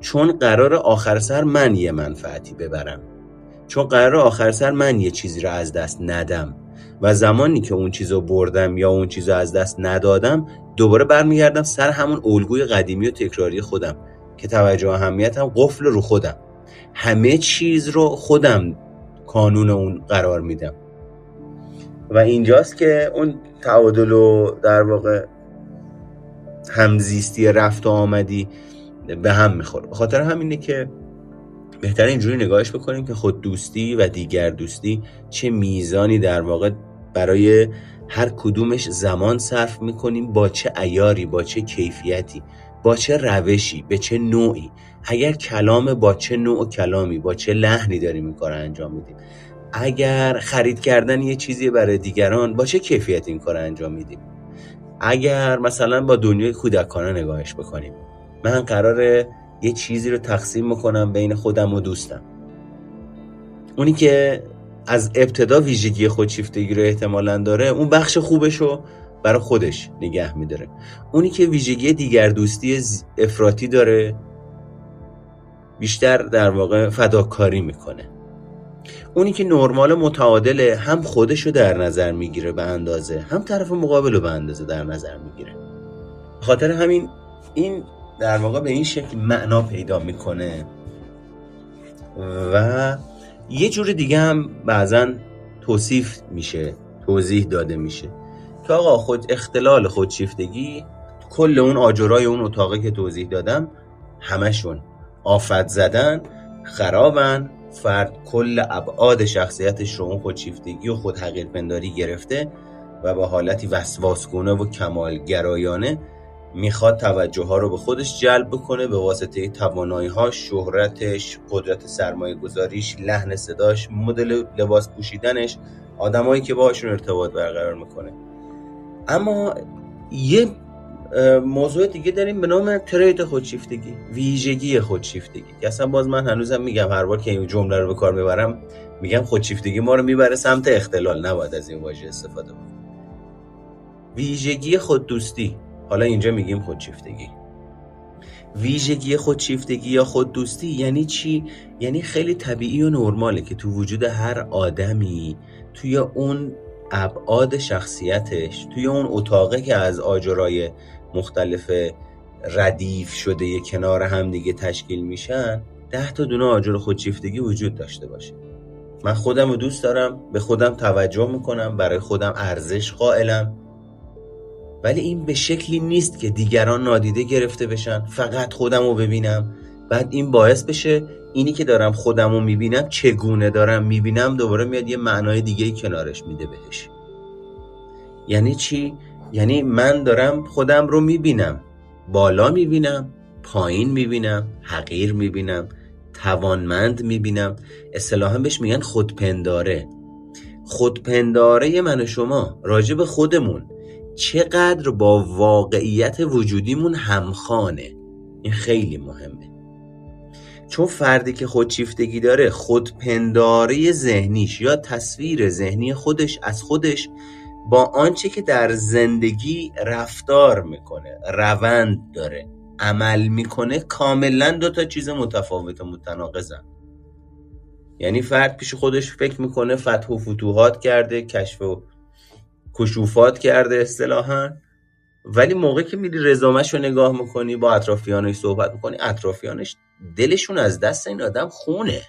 چون قرار آخر سر من یه منفعتی ببرم. چون قرار آخر سر من یه چیزی رو از دست ندم. و زمانی که اون چیزو بردم یا اون چیزو از دست ندادم دوباره برمیگردم سر همون الگوی قدیمی و تکراری خودم که توجه و اهمیتم قفل رو خودم. همه چیز رو خودم کانون اون قرار میدم. و اینجاست که اون تعادل و در واقع همزیستی رفت و آمدی به هم می‌خوره. به خاطر همینه که بهتر اینجوری نگاهش بکنیم که خود دوستی و دیگر دوستی چه میزانی در واقع برای هر کدومش زمان صرف می‌کنیم با چه ایاری با چه کیفیتی با چه روشی به چه نوعی. اگر کلام با چه نوع کلامی با چه لحنی داریم این کار انجام میدیم؟ اگر خرید کردن یه چیزی برای دیگران با چه کیفیت این کار انجام میدیم؟ اگر مثلا با دنیای کودکانه نگاهش بکنیم. من قراره یه چیزی رو تقسیم می‌کنم بین خودم و دوستم. اونی که از ابتدا ویژگی خودشیفتگی رو احتمالا داره اون بخش خوبش رو برای خودش نگه میداره. اونی که ویژگی دیگر دوستی افراطی داره بیشتر در واقع فداکاری می‌کنه. اونی که نرمال متعادله هم خودش رو در نظر می‌گیره به اندازه هم طرف مقابل رو به اندازه در نظر می‌گیره. خاطر همین این در واقع به این شکل معنا پیدا می‌کنه. و یه جور دیگه هم بعضا توصیف میشه توضیح داده میشه که آقا خود اختلال خودشیفتگی کل اون آجرای اون اتاقه که توضیح دادم همشون. آفت زدن خرابن. فرد کل ابعاد شخصیتش رو اون خودشیفتگی و خود پنداری گرفته و با حالتی وسواسگونه و کمالگرایانه می‌خواد توجه ها رو به خودش جلب بکنه به واسطه توانایی ها شهرتش قدرت سرمایه گذاریش لحن صداش مدل لباس پوشیدنش آدمایی که باهاشون ارتباط برقرار می‌کنه. اما یه موضوع دیگه داریم به نام ترید خودشیفتگی ویژگی خودشیفتگی. که اصلا باز من هنوزم میگم هر بار که این جمله رو به کار می‌برم میگم خودشیفتگی ما رو می‌بره سمت اختلال نباید از این واژه استفاده کنیم ویژگی خوددوستی. حالا اینجا میگیم خودشیفتگی. ویژگی خودشیفتگی یا خوددوستی یعنی چی؟ یعنی خیلی طبیعی و نرماله که تو وجود هر آدمی توی اون ابعاد شخصیتش توی اون اتاقه که از آجرای مختلف ردیف شده کنار هم دیگه تشکیل میشن ده تا دونه آجر خودشیفتگی وجود داشته باشه. من خودم رو دوست دارم به خودم توجه می‌کنم برای خودم ارزش قائلم. ولی این به شکلی نیست که دیگران نادیده گرفته بشن فقط خودم رو ببینم. بعد این باعث بشه اینی که دارم خودم رو می‌بینم چگونه دارم می‌بینم دوباره میاد یه معنای دیگه کنارش میده بهش. یعنی چی؟ یعنی من دارم خودم رو می‌بینم بالا می‌بینم پایین می‌بینم حقیر می‌بینم توانمند می‌بینم. اصطلاحا بهش میگن خودپنداره. خودپنداره من و شما راجع خودمون. چقدر با واقعیت وجودیمون همخانه این خیلی مهمه. چون فردی که خودشیفتگی داره خودپنداره ذهنیش یا تصویر ذهنی خودش از خودش با آنچه که در زندگی رفتار می‌کنه روند داره عمل می‌کنه کاملا دو تا چیز متفاوت و متناقضن. یعنی فرد پیش خودش فکر می‌کنه فتح و فتوحات کرده کشف و کشوفات کرده اصطلاحا. ولی موقع که میری رزومش رو نگاه می‌کنی با اطرافیانش صحبت می‌کنی اطرافیانش دلشون از دست این آدم خونه.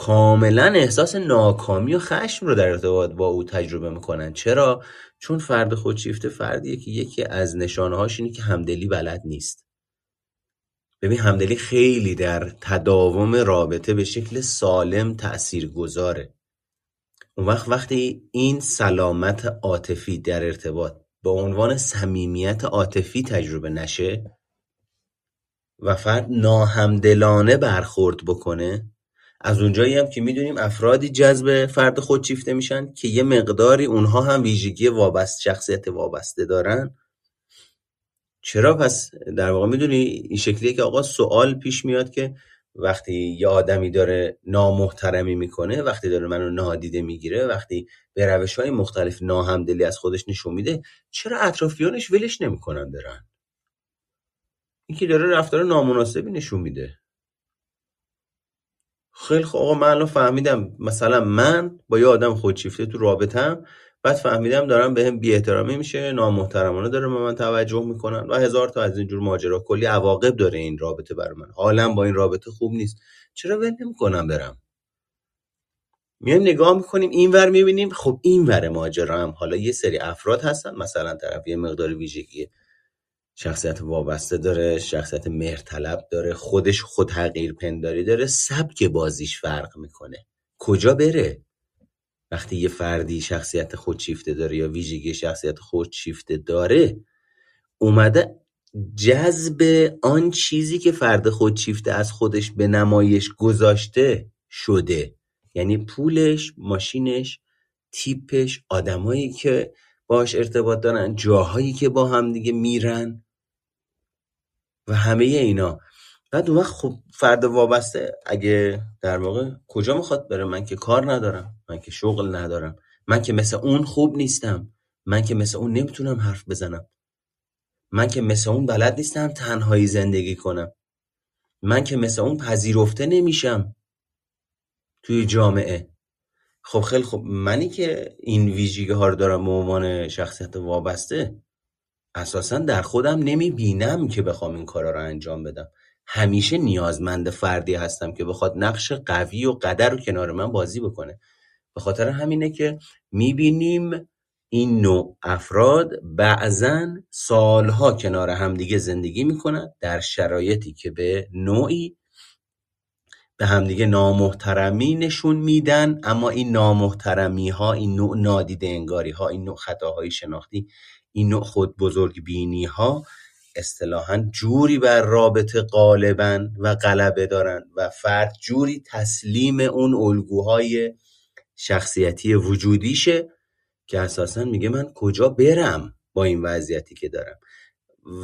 کاملا احساس ناکامی و خشم رو در ارتباط با او تجربه می‌کنن. چرا؟ چون فرد خودشیفته فردیه که یکی از نشانهاش اینه که همدلی بلد نیست. ببین همدلی خیلی در تداوم رابطه به شکل سالم تأثیر گذاره اون وقت وقتی این سلامت عاطفی در ارتباط به عنوان صمیمیت عاطفی تجربه نشه و فرد ناهمدلانه برخورد بکنه از اونجایی هم که می‌دونیم افرادی جذب فرد خودشیفته میشن که یه مقداری اونها هم ویژگی وابسته شخصیت وابسته دارن. چرا پس در واقع می‌دونی این شکلیه که آقا سوال پیش میاد که وقتی یه آدمی داره نامحترمی می‌کنه وقتی داره منو نادیده می‌گیره وقتی به روش های مختلف ناهمدلی از خودش نشون میده چرا اطرافیانش ولش نمی‌کنن برن؟ این که داره رفتار نامناسبی نشون میده. خیلی خوب آقا من الان فهمیدم مثلا من با یه آدم خودشیفته تو رابطم بعد فهمیدم دارم بهم به بی احترامی میشه نامحترمانه داره به من توجه می‌کنن و هزار تا از اینجور ماجرا کلی عواقب داره این رابطه برای من. حالا با این رابطه خوب نیست. چرا ول نمی‌کنم برم؟ میایم نگاه می‌کنیم این ور می‌بینیم. خب این ور ماجرا هم. حالا یه سری افراد هستن مثلا طرف یه مقدار ویژگی شخصیت وابسته داره شخصیت مهرطلب داره خودش خود حقیر پنداری داره سبک بازیش فرق می‌کنه. کجا بره؟ وقتی یه فردی شخصیت خودشیفته داره یا ویژگی شخصیت خودشیفته داره اومده جذب آن چیزی که فرد خودشیفته از خودش به نمایش گذاشته شده. یعنی پولش ماشینش تیپش آدمایی که باش ارتباط دارن جاهایی که با هم دیگه میرن. و همه اینا. بعد اون وقت خب فرد وابسته. اگه در واقع کجا می‌خواد بره؟ من که کار ندارم. من که شغل ندارم. من که مثل اون خوب نیستم. من که مثل اون نمی‌تونم حرف بزنم. من که مثل اون بلد نیستم تنهایی زندگی کنم. من که مثل اون پذیرفته نمیشم توی جامعه. خب خیلی خب منی که این ویژگی ها رو دارم به عنوان شخصیت وابسته. اساسا در خودم نمی‌بینم که بخوام این کارا رو انجام بدم. همیشه نیازمند فردی هستم که بخواد نقش قوی و قدر رو کنار من بازی بکنه. به خاطر همینه که می‌بینیم این نوع افراد بعضا سالها کنار همدیگه زندگی می‌کنن در شرایطی که به نوعی به همدیگه نامحترمی نشون میدن اما این نامحترمی ها این نوع نادیده انگاری ها این نوع خطاهای شناختی این نوع خود بزرگ بینی ها اصطلاحا جوری بر رابطه غالبا و غلبه دارن و فرد جوری تسلیم اون الگوهای شخصیتی وجودیشه که اساسا میگه من کجا برم با این وضعیتی که دارم.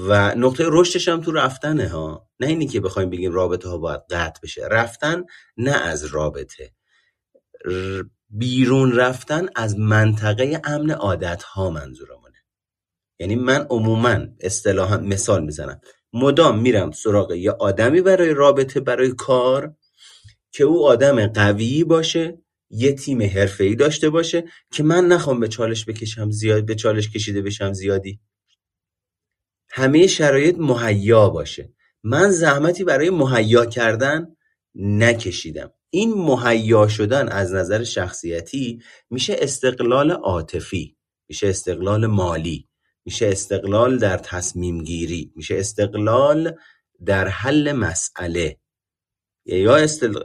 و نقطه رشدش هم تو رفتنه ها. نه اینی که بخوایم بگیم رابطه ها باید قطع بشه. رفتن نه از رابطه. بیرون رفتن از منطقه امن عادت ها منظورمونه یعنی من عموما اصطلاحا مثال می‌زنم. مدام میرم سراغ یه آدمی برای رابطه برای کار که او آدم قوی باشه یه تیم حرفه‌ای داشته باشه که من نخوام به چالش بکشم زیاد به چالش کشیده بشم زیادی. همه شرایط مهیا باشه. من زحمتی برای مهیا کردن نکشیدم. این مهیا شدن از نظر شخصیتی میشه استقلال عاطفی میشه استقلال مالی. میشه استقلال در تصمیم گیری میشه استقلال در حل مسئله. یا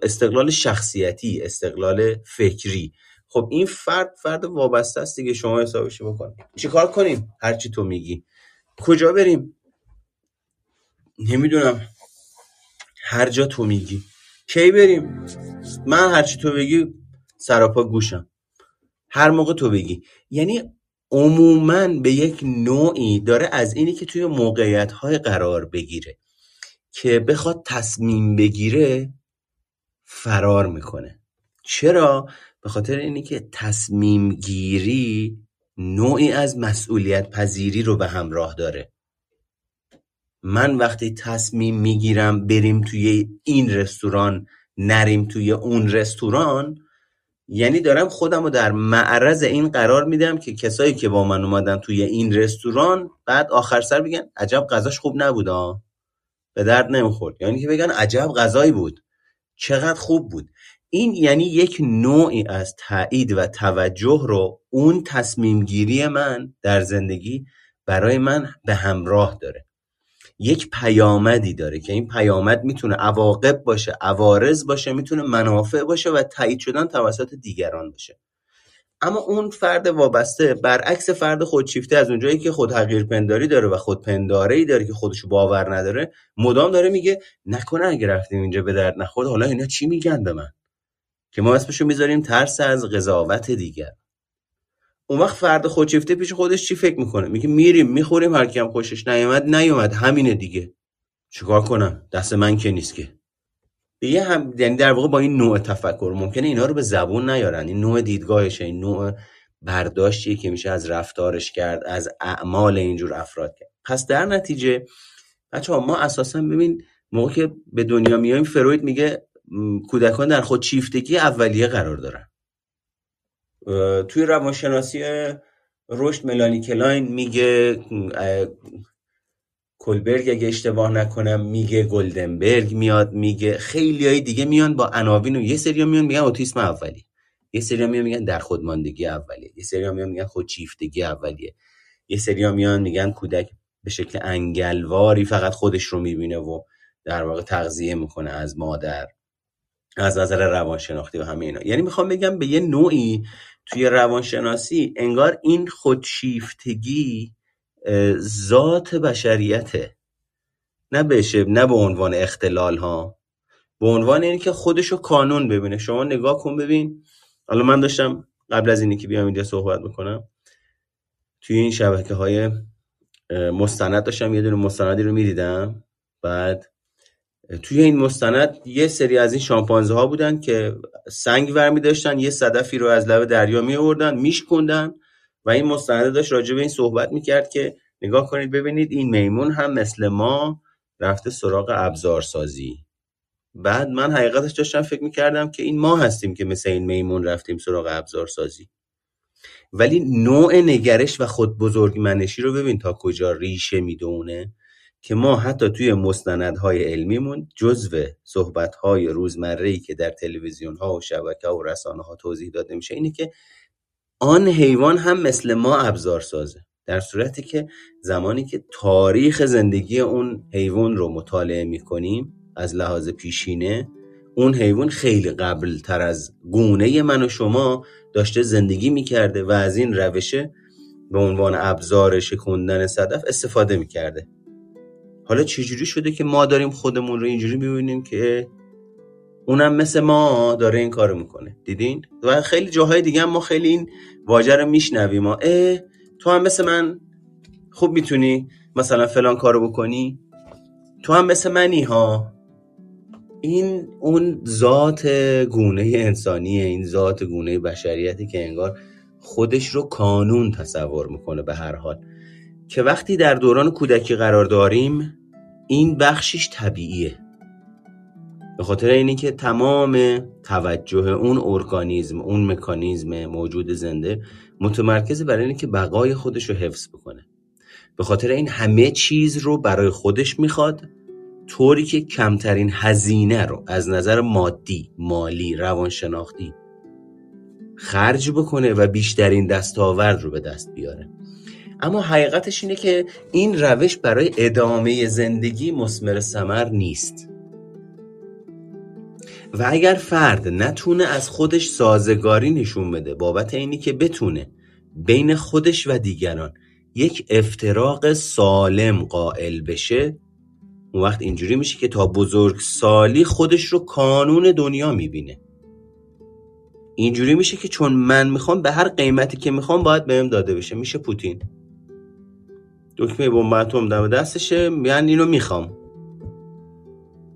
استقلال شخصیتی استقلال فکری. خب این فرد فرد وابسته است دیگه شما حسابش بکنید چیکار کنیم؟ هرچی تو میگی. کجا بریم؟ نمی‌دونم. هر جا تو میگی. کی بریم؟ من هرچی تو بگی سراپا گوشم. هر موقع تو بگی. یعنی عموما به یک نوعی داره از اینی که توی موقعیت های قرار بگیره که بخواد تصمیم بگیره فرار می‌کنه. چرا؟ به خاطر اینی که تصمیم گیری نوعی از مسئولیت پذیری رو به همراه داره. من وقتی تصمیم می‌گیرم بریم توی این رستوران نریم توی اون رستوران یعنی دارم خودم رو در معرض این قرار میدم که کسایی که با من اومدن توی این رستوران بعد آخر سر بگن عجب غذاش خوب نبود به درد نمی‌خورد. یعنی که بگن عجب غذایی بود. چقدر خوب بود. این یعنی یک نوعی از تایید و توجه رو اون تصمیم گیری من در زندگی برای من به همراه داره. یک پیامدی داره که این پیامد می‌تونه عواقب باشه عوارض باشه می‌تونه منافع باشه و تایید شدن توسط دیگران باشه. اما اون فرد وابسته برعکس فرد خودشیفته از اونجایی که خود حقیر پنداری داره و خود پنداره داره که خودشو باور نداره مدام داره میگه نکنه اگه رفتیم اینجا به درد نخورد حالا اینا چی میگن به من؟ که ما اسمشو می‌ذاریم ترس از قضاوت دیگر. اون وقت فرد خودشیفته پیش خودش چی فکر می‌کنه؟ میگه میریم می‌خوریم هر کیم خوشش نیومد نیومد. همینه دیگه. چیکار کنم؟ دست من که نیست که. یه هم یعنی در واقع با این نوع تفکر ممکنه اینا رو به زبون نیارن. این نوع دیدگاهشه این نوع برداشتیه که میشه از رفتارش کرد از اعمال اینجور افراد کرد. پس در نتیجه بچه ها ما اساسا ببین موقع که به دنیا میایم فروید میگه کودکان در خود چیفتگی اولیه قرار دارن. توی روانشناسی رشد ملانی کلاین میگه کلبرگ اگه اشتباه نکنم میگه گلدنبرگ میاد میگه خیلی های دیگه میان با عناوین و یه سری میان میگن اوتیسم اولی یه سری میان میگن در خودماندگی اولیه. یه سری میان میگن خودشیفتگی اولیه. یه سری میان میگن کودک به شکل انگلواری فقط خودش رو می‌بینه و در واقع تغذیه می‌کنه از مادر از نظر روانشناختی و همه اینا. یعنی می‌خوام بگم به یه نوعی توی روانشناسی انگار این خودشیفتگی ذات بشریته. نه بشه نه به عنوان اختلال ها به عنوان اینکه که خودشو کانون ببینه. شما نگاه کن ببین. حالا من داشتم قبل از اینی که بیام اینجا صحبت بکنم. توی این شبکه های مستند داشتم یه دونه مستندی رو می‌دیدم. بعد توی این مستند یه سری از این شامپانزه ها بودن که سنگ ور داشتن یه صدفی رو از لب دریا می آوردن میشکوندن و این مستنده داشت راجع به این صحبت می‌کرد که نگاه کنید ببینید این میمون هم مثل ما رفته سراغ ابزارسازی. بعد من حقیقتش داشتم فکر می‌کردم که این ما هستیم که مثل این میمون رفتیم سراغ ابزارسازی. ولی نوع نگرش و خود بزرگ منشی رو ببین تا کجا ریشه می‌دونه. که ما حتی توی مستندهای علمیمون جزو صحبتهای روزمره‌ای که در تلویزیون ها و شبکه و رسانه ها توضیح داده میشه اینه که آن حیوان هم مثل ما ابزار سازه. در صورتی که زمانی که تاریخ زندگی اون حیوان رو مطالعه می‌کنیم از لحاظ پیشینه اون حیوان خیلی قبل تر از گونه من و شما داشته زندگی می‌کرده و از این روشه به عنوان ابزار شکوندن صدف استفاده می‌کرده. حالا چجوری شده که ما داریم خودمون رو اینجوری می‌بینیم که اونم مثل ما داره این کارو می‌کنه؟ دیدین؟ و خیلی جاهای دیگه هم ما خیلی این واژه رو میشنویم. ما اه تو هم مثل من خوب می‌تونی مثلا فلان کارو بکنی؟ تو هم مثل منی ها. این اون ذات گونه انسانیه این ذات گونه بشریتی که انگار خودش رو کانون تصور می‌کنه به هر حال. که وقتی در دوران کودکی قرار داریم این بخشش طبیعیه. به خاطر اینی که تمام توجه اون ارگانیزم اون مکانیزم موجود زنده متمرکز برای اینکه بقای خودش رو حفظ بکنه. به خاطر این همه چیز رو برای خودش می‌خواد طوری که کمترین هزینه رو از نظر مادی مالی روانشناختی خرج بکنه و بیشترین دستاورد رو به دست بیاره. اما حقیقتش اینه که این روش برای ادامه زندگی مسمر سمر نیست. و اگر فرد نتونه از خودش سازگاری نشون بده بابت اینی که بتونه بین خودش و دیگران یک افتراق سالم قائل بشه اون وقت اینجوری میشه که تا بزرگ سالی خودش رو کانون دنیا می‌بینه. اینجوری میشه که چون من می‌خوام به هر قیمتی که می‌خوام باید بهم داده بشه. میشه پوتین. دکمه بمب اتم دم دستشه یعنی اینو می‌خوام.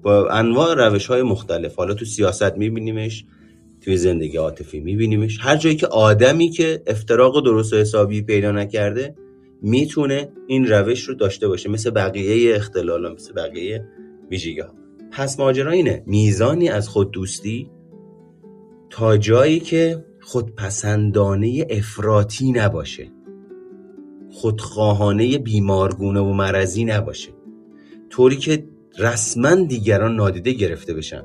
با انواع روش های مختلف حالا تو سیاست میبینیمش توی زندگی عاطفی میبینیمش. هر جایی که آدمی که افتراق درست و حسابی پیدا نکرده می‌تونه این روش رو داشته باشه مثل بقیه اختلال مثل بقیه ویژگی پس ماجرا اینه میزانی از خود دوستی تا جایی که خودپسندانه افراطی نباشه. خودخواهانه بیمارگونه و مرضی نباشه. طوری که رسما دیگران نادیده گرفته بشن.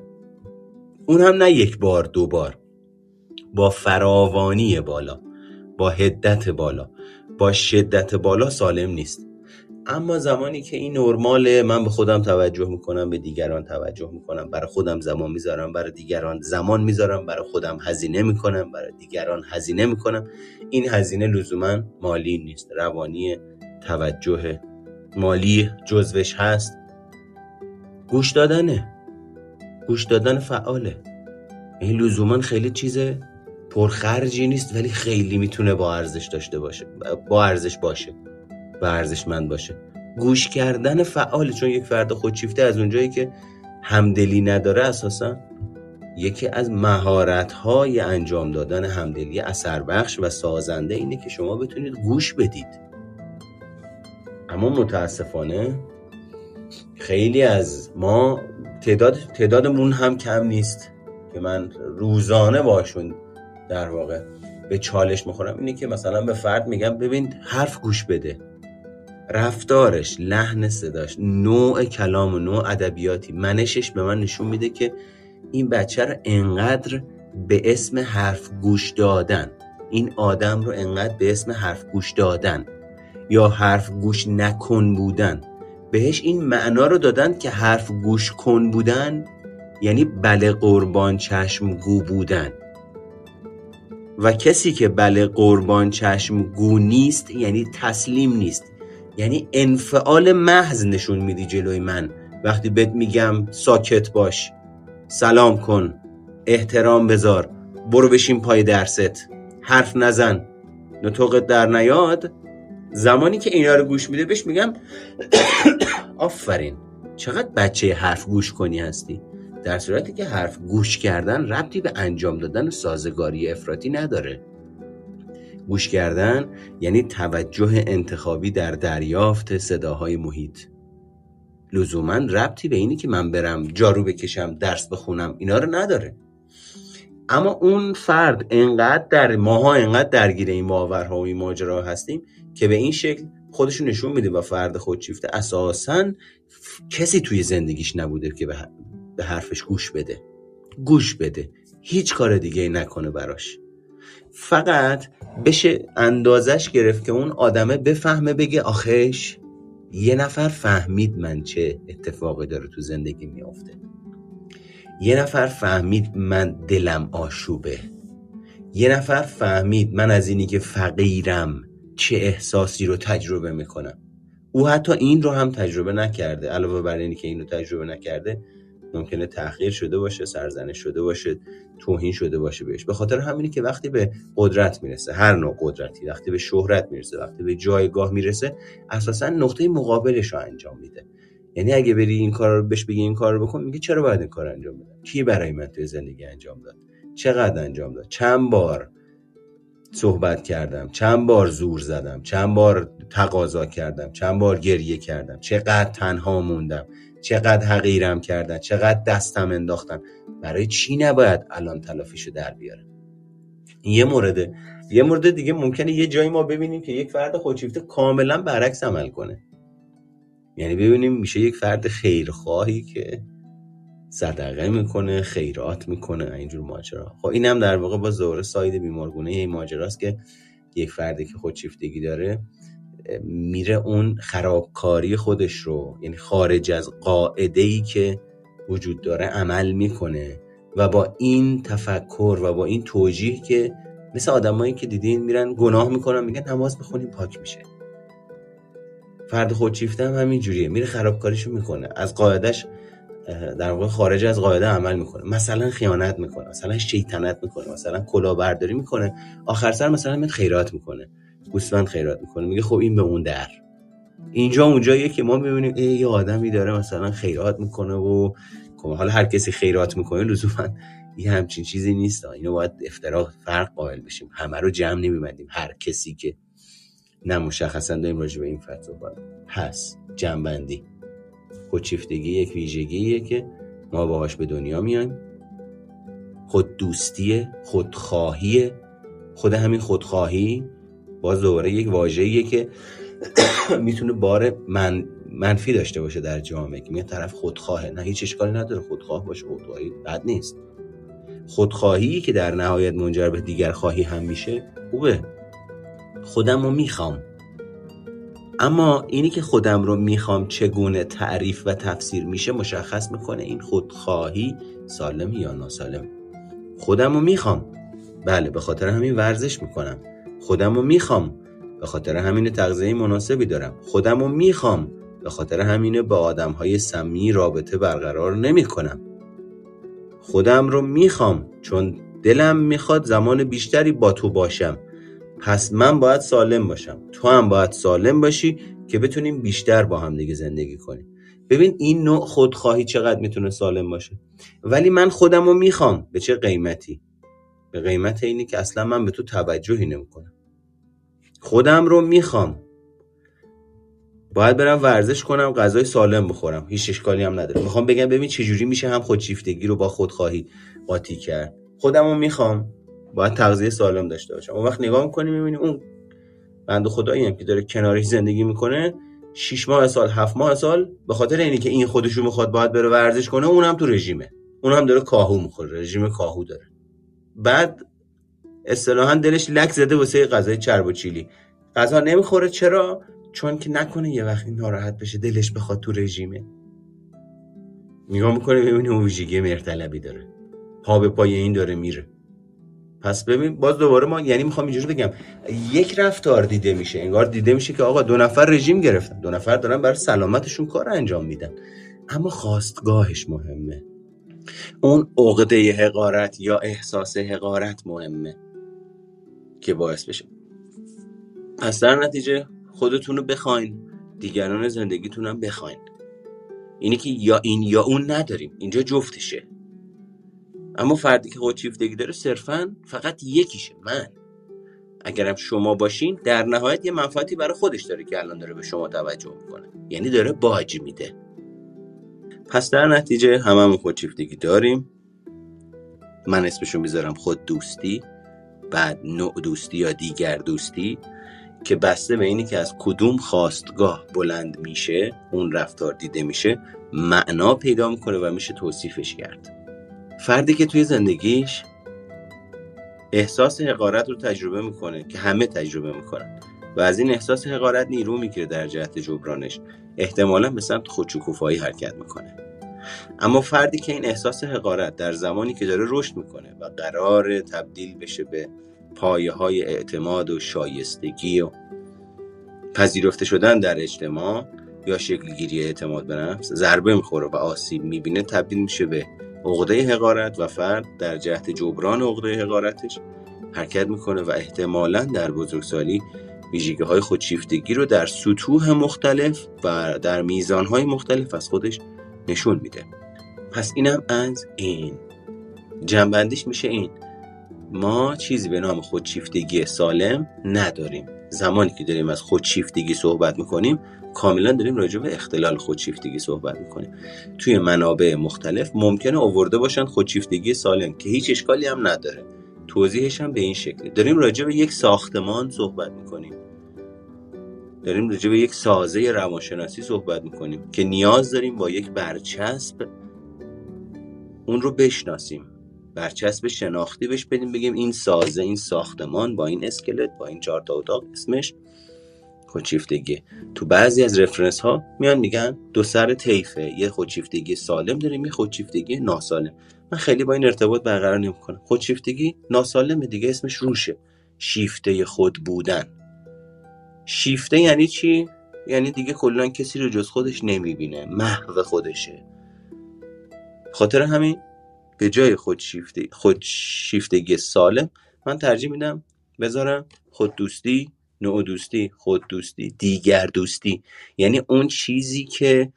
اون هم نه یک بار دو بار. با فراوانی بالا با هدت بالا. با شدت بالا سالم نیست. اما زمانی که این نرماله من به خودم توجه می‌کنم به دیگران توجه می‌کنم. برای خودم زمان می‌ذارم برای دیگران زمان می‌ذارم برای خودم هزینه می‌کنم برای دیگران هزینه می‌کنم. این هزینه لزوما مالی نیست روانی توجه مالی جزوش هست. گوش دادنه. گوش دادن فعاله. این لزوما خیلی چیز پرخرجی نیست ولی خیلی می‌تونه با ارزش داشته باشه با ارزش باشه. و ارزشمند باشه. گوش کردن فعال چون یک فرد خودشیفته از اونجایی که همدلی نداره اساسا یکی از مهارت های انجام دادن همدلی اثر بخش و سازنده اینه که شما بتونید گوش بدید. اما متاسفانه خیلی از ما تعداد تعدادمون هم کم نیست که من روزانه باشون در واقع به چالش می‌خورم. اینه که مثلا به فرد میگم ببین حرف گوش بده. رفتارش لحن صداش نوع کلام و نوع ادبیاتی منشش به من نشون میده که این بچه رو انقدر به اسم حرف گوش دادن. این آدم رو انقدر به اسم حرف گوش دادن یا حرف گوش نکن بودن. بهش این معنا رو دادن که حرف گوش کن بودن یعنی بله قربان چشم گو بودن. و کسی که بله قربان چشم گو نیست یعنی تسلیم نیست. یعنی انفعال محض نشون میدی جلوی من. وقتی بهت میگم ساکت باش. سلام کن. احترام بذار. برو بشین پای درست. حرف نزن. نطقت در نیاد. زمانی که اینا رو گوش میده بهش میگم آفرین. چقدر بچه حرف گوش کنی هستی؟ در صورتی که حرف گوش کردن ربطی به انجام دادن سازگاری افراطی نداره. گوش کردن یعنی توجه انتخابی در دریافت صداهای محیط. لزوما ربطی به اینی که من برم جارو بکشم درس بخونم اینا رو نداره. اما اون فرد انقدر در ماها انقدر درگیر این باورها و این ماجرا هستیم که به این شکل خودشون نشون میده و فرد خودشیفته. اساسا کسی توی زندگیش نبوده که به حرفش گوش بده. گوش بده. هیچ کار دیگه نکنه براش. فقط بشه اندازش گرفت که اون آدمه بفهمه بگه آخش یه نفر فهمید من چه اتفاقی داره تو زندگی میافته. یه نفر فهمید من دلم آشوبه. یه نفر فهمید من از اینی که فقیرم چه احساسی رو تجربه می‌کنم. او حتی این رو هم تجربه نکرده علاوه بر اینی که اینو تجربه نکرده ممکنه تحقیر شده باشه سرزنش شده باشه توهین شده باشه بهش. به خاطر همینی که وقتی به قدرت می‌رسه هر نوع قدرتی وقتی به شهرت می‌رسه وقتی به جایگاه می‌رسه اساسا نقطه مقابلش رو انجام میده. یعنی اگه بری این کار رو بهش بگی این کار رو بکن میگه چرا باید این کار انجام بدم؟ کی برای من توی زندگی انجام داد؟ چقدر انجام داد؟ چند بار صحبت کردم چند بار زور زدم چند بار تقاضا کردم چند بار گریه کردم چقدر تنها موندم؟ چقدر حقیرم کردن چقدر دستم انداختن. برای چی نباید الان تلافیشو در بیارم این یه مورده. یه مورد دیگه ممکنه یه جایی ما ببینیم که یک فرد خودشیفته کاملا برعکس عمل کنه. یعنی ببینیم میشه یک فرد خیرخواهی که صدقه می‌کنه خیرات می‌کنه. اینجور ماجرا. خب اینم در واقع با زور ساید بیمارگونه این ماجراست که یک فردی که خودشیفتگی داره میره اون خرابکاری خودش رو یعنی خارج از قاعده ای که وجود داره عمل می‌کنه و با این تفکر و با این توجیه که مثل آدمایی که دیدین میرن گناه می‌کنن میگن نماز بخونیم پاک میشه. فرد خودشیفته هم همین جوریه میره خرابکاریشو می‌کنه از قاعدش در واقع خارج از قاعده عمل می‌کنه. مثلا خیانت می‌کنه مثلا شیطنت می‌کنه مثلا کلاهبرداری می‌کنه آخر سر مثلا میاد خیرات می‌کنه. گوسفند خیرات می‌کنه. میگه خب این به اون در. اینجا اونجاییه که ما می‌بینیم ای یه آدمی داره مثلا خیرات می‌کنه و خب حالا هر کسی خیرات می‌کنه لزوما یه همچین چیزی نیست. اینو باید افترا فرق قائل بشیم. همه رو جمع نمیبندیم. هر کسی که نه مشخصا داریم راجع به این فتوا صحبت هست جمع خودشیفتگی یک ویژگیه که ما باهاش به دنیا میایم. خود دوستیه خودخواهیه. خود همین خودخواهی. باز دوباره یک واژه‌ایه که می‌تونه بار من منفی داشته باشه در جامعه که میگه طرف خودخواهه. نه هیچ اشکالی نداره. خودخواه باشه. خودخواهی بد نیست. خودخواهی که در نهایت منجر به دیگر خواهی هم میشه خوبه. خودم رو می‌خوام. اما اینی که خودم رو می‌خوام چگونه تعریف و تفسیر میشه مشخص می‌کنه این خودخواهی سالم یا ناسالم. خودم رو می‌خوام. بله به خاطر همین ورزش می‌کنم. خودم رو می‌خوام. به خاطر همین تغذیه مناسبی دارم. خودم رو می‌خوام. به خاطر همین با آدم های سمی رابطه برقرار نمی کنم خودم رو می‌خوام. چون دلم می‌خواد زمان بیشتری با تو باشم. پس من باید سالم باشم. تو هم باید سالم باشی که بتونیم بیشتر با هم دیگه زندگی کنیم. ببین این نوع خودخواهی چقدر می‌تونه سالم باشه. ولی من خودم رو می‌خوام. به چه قیمتی؟ به قیمت اینی که اصلا من به تو توجهی نمی‌کنم. خودم رو می‌خوام. باید برم ورزش کنم غذای سالم بخورم. هیچ اشکالی هم نداره. می‌خوام بگم ببین چجوری میشه هم خودشیفتگی رو با خودخواهی قاطی کرد. خودم رو می‌خوام. باید تغذیه سالم داشته باشم. اون وقت نگاه می‌کنی می‌بینی اون بند خدایی هم که داره کنارش زندگی می‌کنه شیش ماه سال هفت ماه سال به خاطر اینی که این خودشو می‌خواد باید بره ورزش کنه اونم تو رژیمه. اونم داره کاهو می‌خوره رژیم کاهو داره. بعد اصطلاحا دلش لک زده واسه غذای چرب و چیلی. غذا نمی‌خوره. چرا؟ چون که نکنه یه وقتی ناراحت بشه دلش بخواد تو رژیمه. نگاه می‌کنه ببینه اون ویژگی مرتلبی داره. پا به پای این داره میره. پس ببین باز دوباره ما یعنی می‌خوام اینجوری بگم یک رفتار دیده میشه. انگار دیده میشه که آقا دو نفر رژیم گرفتن. دو نفر دارن برای سلامتشون کار انجام میدن. اما خواستگاهش مهمه. اون عقده حقارت یا احساس حقارت مهمه که باعث بشه. پس در نتیجه خودتون رو بخواین دیگران زندگیتون هم بخواین. اینی که یا این یا اون نداریم اینجا جفتشه اما فردی که خودشیفتگی داره صرفا فقط یکیشه من. اگرم شما باشین در نهایت یه منفعتی برای خودش داره که الان داره به شما توجه می‌کنه. یعنی داره باج میده. پس در نتیجه هممون خودشیفتگی داریم. من اسمشو می‌ذارم خود دوستی بعد نوع دوستی یا دیگر دوستی که بسته به اینی که از کدوم خواستگاه بلند میشه اون رفتار دیده میشه معنا پیدا می‌کنه و میشه توصیفش کرد. فردی که توی زندگیش احساس حقارت رو تجربه می‌کنه که همه تجربه می‌کنن. و از این احساس حقارت نیرو می‌گیره در جهت جبرانش. احتمالا به سمت خودشکوفایی حرکت می‌کنه. اما فردی که این احساس حقارت در زمانی که داره رشد می‌کنه و قرار تبدیل بشه به پایه های اعتماد و شایستگی و پذیرفته شدن در اجتماع یا شکل گیری اعتماد به نفس ضربه می‌خوره و آسیب می‌بینه تبدیل میشه به عقده حقارت و فرد در جهت جبران عقده حقارتش حرکت می‌کنه و احتمالا در بزرگسالی ویژگی های خودشیفتگی رو در سطوح مختلف و در میزان های مختلف از خودش نشون میده. پس اینم از این. جنبندیش میشه این. ما چیزی به نام خودشیفتگی سالم نداریم. زمانی که داریم از خودشیفتگی صحبت می‌کنیم کاملا داریم راجع به اختلال خودشیفتگی صحبت می‌کنیم. توی منابع مختلف ممکنه آورده باشن خودشیفتگی سالم که هیچ اشکالی هم نداره. توضیحش هم به این شکلی داریم راجع به یک ساختمان صحبت می‌کنیم. داریم راجع به یک سازه روانشناسی صحبت می‌کنیم که نیاز داریم با یک برچسب اون رو بشناسیم. برچسب شناختی بهش بدیم بگیم این سازه این ساختمان با این اسکلت با این چهار تا اتاق اسمش خودشیفتگی. تو بعضی از رفرنس ها میان میگن دو سر طیفه یه خودشیفتگی سالم داریم یه خودشیفتگی ناسالم. من خیلی با این ارتباط برقرار نمی‌کنم. خودشیفتگی ناسالم دیگه اسمش روشه. شیفته خود بودن. شیفته یعنی چی؟ یعنی دیگه کلا کسی رو جز خودش نمی‌بینه محو خودشه. خاطر همین به جای خودشیفته خودشیفتگی سالم من ترجیح میدم بذارم خود دوستی نوع دوستی خود دوستی دیگر دوستی. یعنی اون چیزی که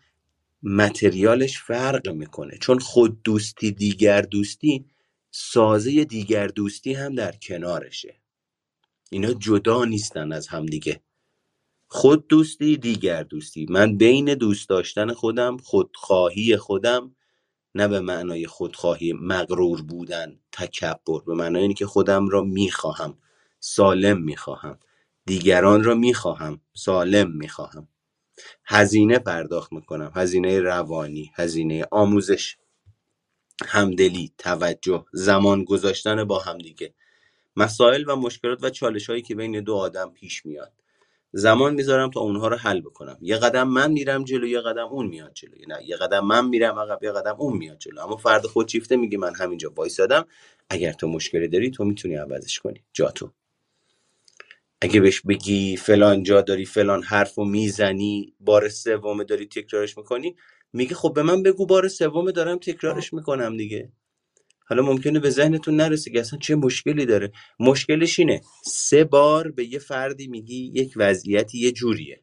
متریالش فرق می‌کنه. چون خود دوستی دیگر دوستی سازه دیگر دوستی هم در کنارشه. اینا جدا نیستن از همدیگه خود دوستی دیگر دوستی. من بین دوست داشتن خودم خودخواهی خودم نه به معنای خودخواهی مغرور بودن تکبر. به معنای اینکه خودم را می‌خواهم سالم می‌خواهم. دیگران را می‌خواهم سالم می‌خواهم. هزینه پرداخت می‌کنم. هزینه روانی هزینه آموزش همدلی توجه زمان گذاشتن با همدیگه. مسائل و مشکلات و چالش هایی که بین دو آدم پیش میاد. زمان می‌ذارم تا اونها رو حل بکنم. یه قدم من میرم جلو یه قدم اون میاد جلو. نه یه قدم من میرم عقب یه قدم اون میاد جلو. اما فرد خودشیفته میگه من همینجا وایسادم. اگر تو مشکلی داری تو می‌تونی عوضش کنی. جا تو اگه بهش بگی فلان جا داری فلان حرف و می‌زنی بار سوم داری تکرارش می‌کنی میگه خب به من بگو بار سوم دارم تکرارش می‌کنم دیگه. حالا ممکنه به ذهنتون نرسه که اصلا چه مشکلی داره. مشکلش اینه سه بار به یه فردی میگی یک وضعیتی یه جوریه.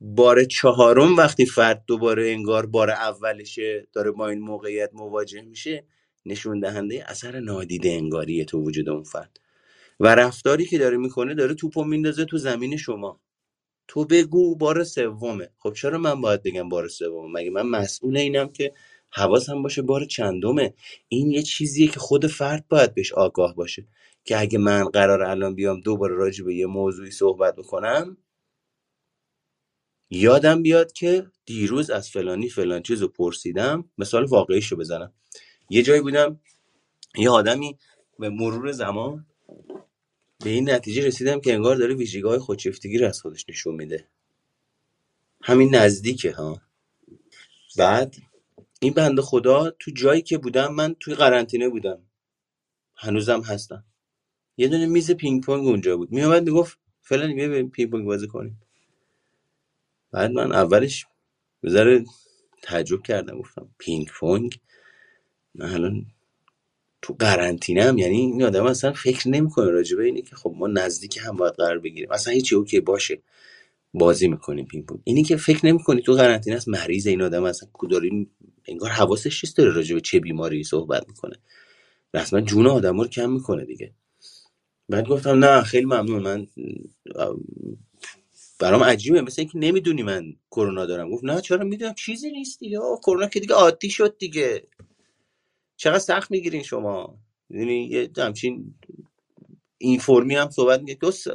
بار چهارم وقتی فرد دوباره انگار بار اولشه داره با این موقعیت مواجه میشه نشون دهنده اثر نادیده انگاریه تو وجود اون فرد. و رفتاری که داره می‌کنه داره توپو میندازه تو زمین شما. تو بگو بار سومه. خب چرا من باید بگم بار سومه؟ مگه من مسئول اینم که حواسم باشه بار چندمه؟ این یه چیزیه که خود فرد باید بهش آگاه باشه. که اگه من قرار الان بیام دوباره راجع به یه موضوعی صحبت بکنم یادم بیاد که دیروز از فلانی فلان چیز رو پرسیدم. مثال واقعیش رو بزنم. یه جایی بودم یه آدمی به مرور زمان به این نتیجه رسیدم که انگار داره ویژگی های خودشیفتگی رو از خودش نشون میده. همین نزدیکه ها. بعد این بنده خدا تو جایی که بودم من توی قرنطینه بودم. هنوزم هستم. یه دونه میز پینگ پونگ اونجا بود. میومد می‌گفت فلان بیا بریم پینگ پونگ بازی کنیم. بعد من اولش بذاره تعجب کردم. گفتم پینگ پونگ؟ من الان تو قرنطینه‌م یعنی این آدم اصلا فکر نمی‌کنه راجع به اینه که خب ما نزدیک هم باید قرار بگیریم. اصلا هیچی OK باشه. بازی می‌کنیم پینگ پونگ. اینی که فکر نمی‌کنی تو قرنطینه است مریض این آدم اصلا کداریم انگار حواسش چیست داره راجع به چه بیماری صحبت می‌کنه. رسما جون آدم رو کم می‌کنه دیگه. بعد گفتم نه خیلی ممنون. من برام عجیبه. مثل اینکه نمی‌دونی من کرونا دارم. گفت نه چرا می‌دونم؟ چیزی نیست دیگه. کرونا که دیگه عادی شد دیگه. چقدر سخت می‌گیرین شما. یعنی یه همچین این فرمی هم صحبت میگه دوست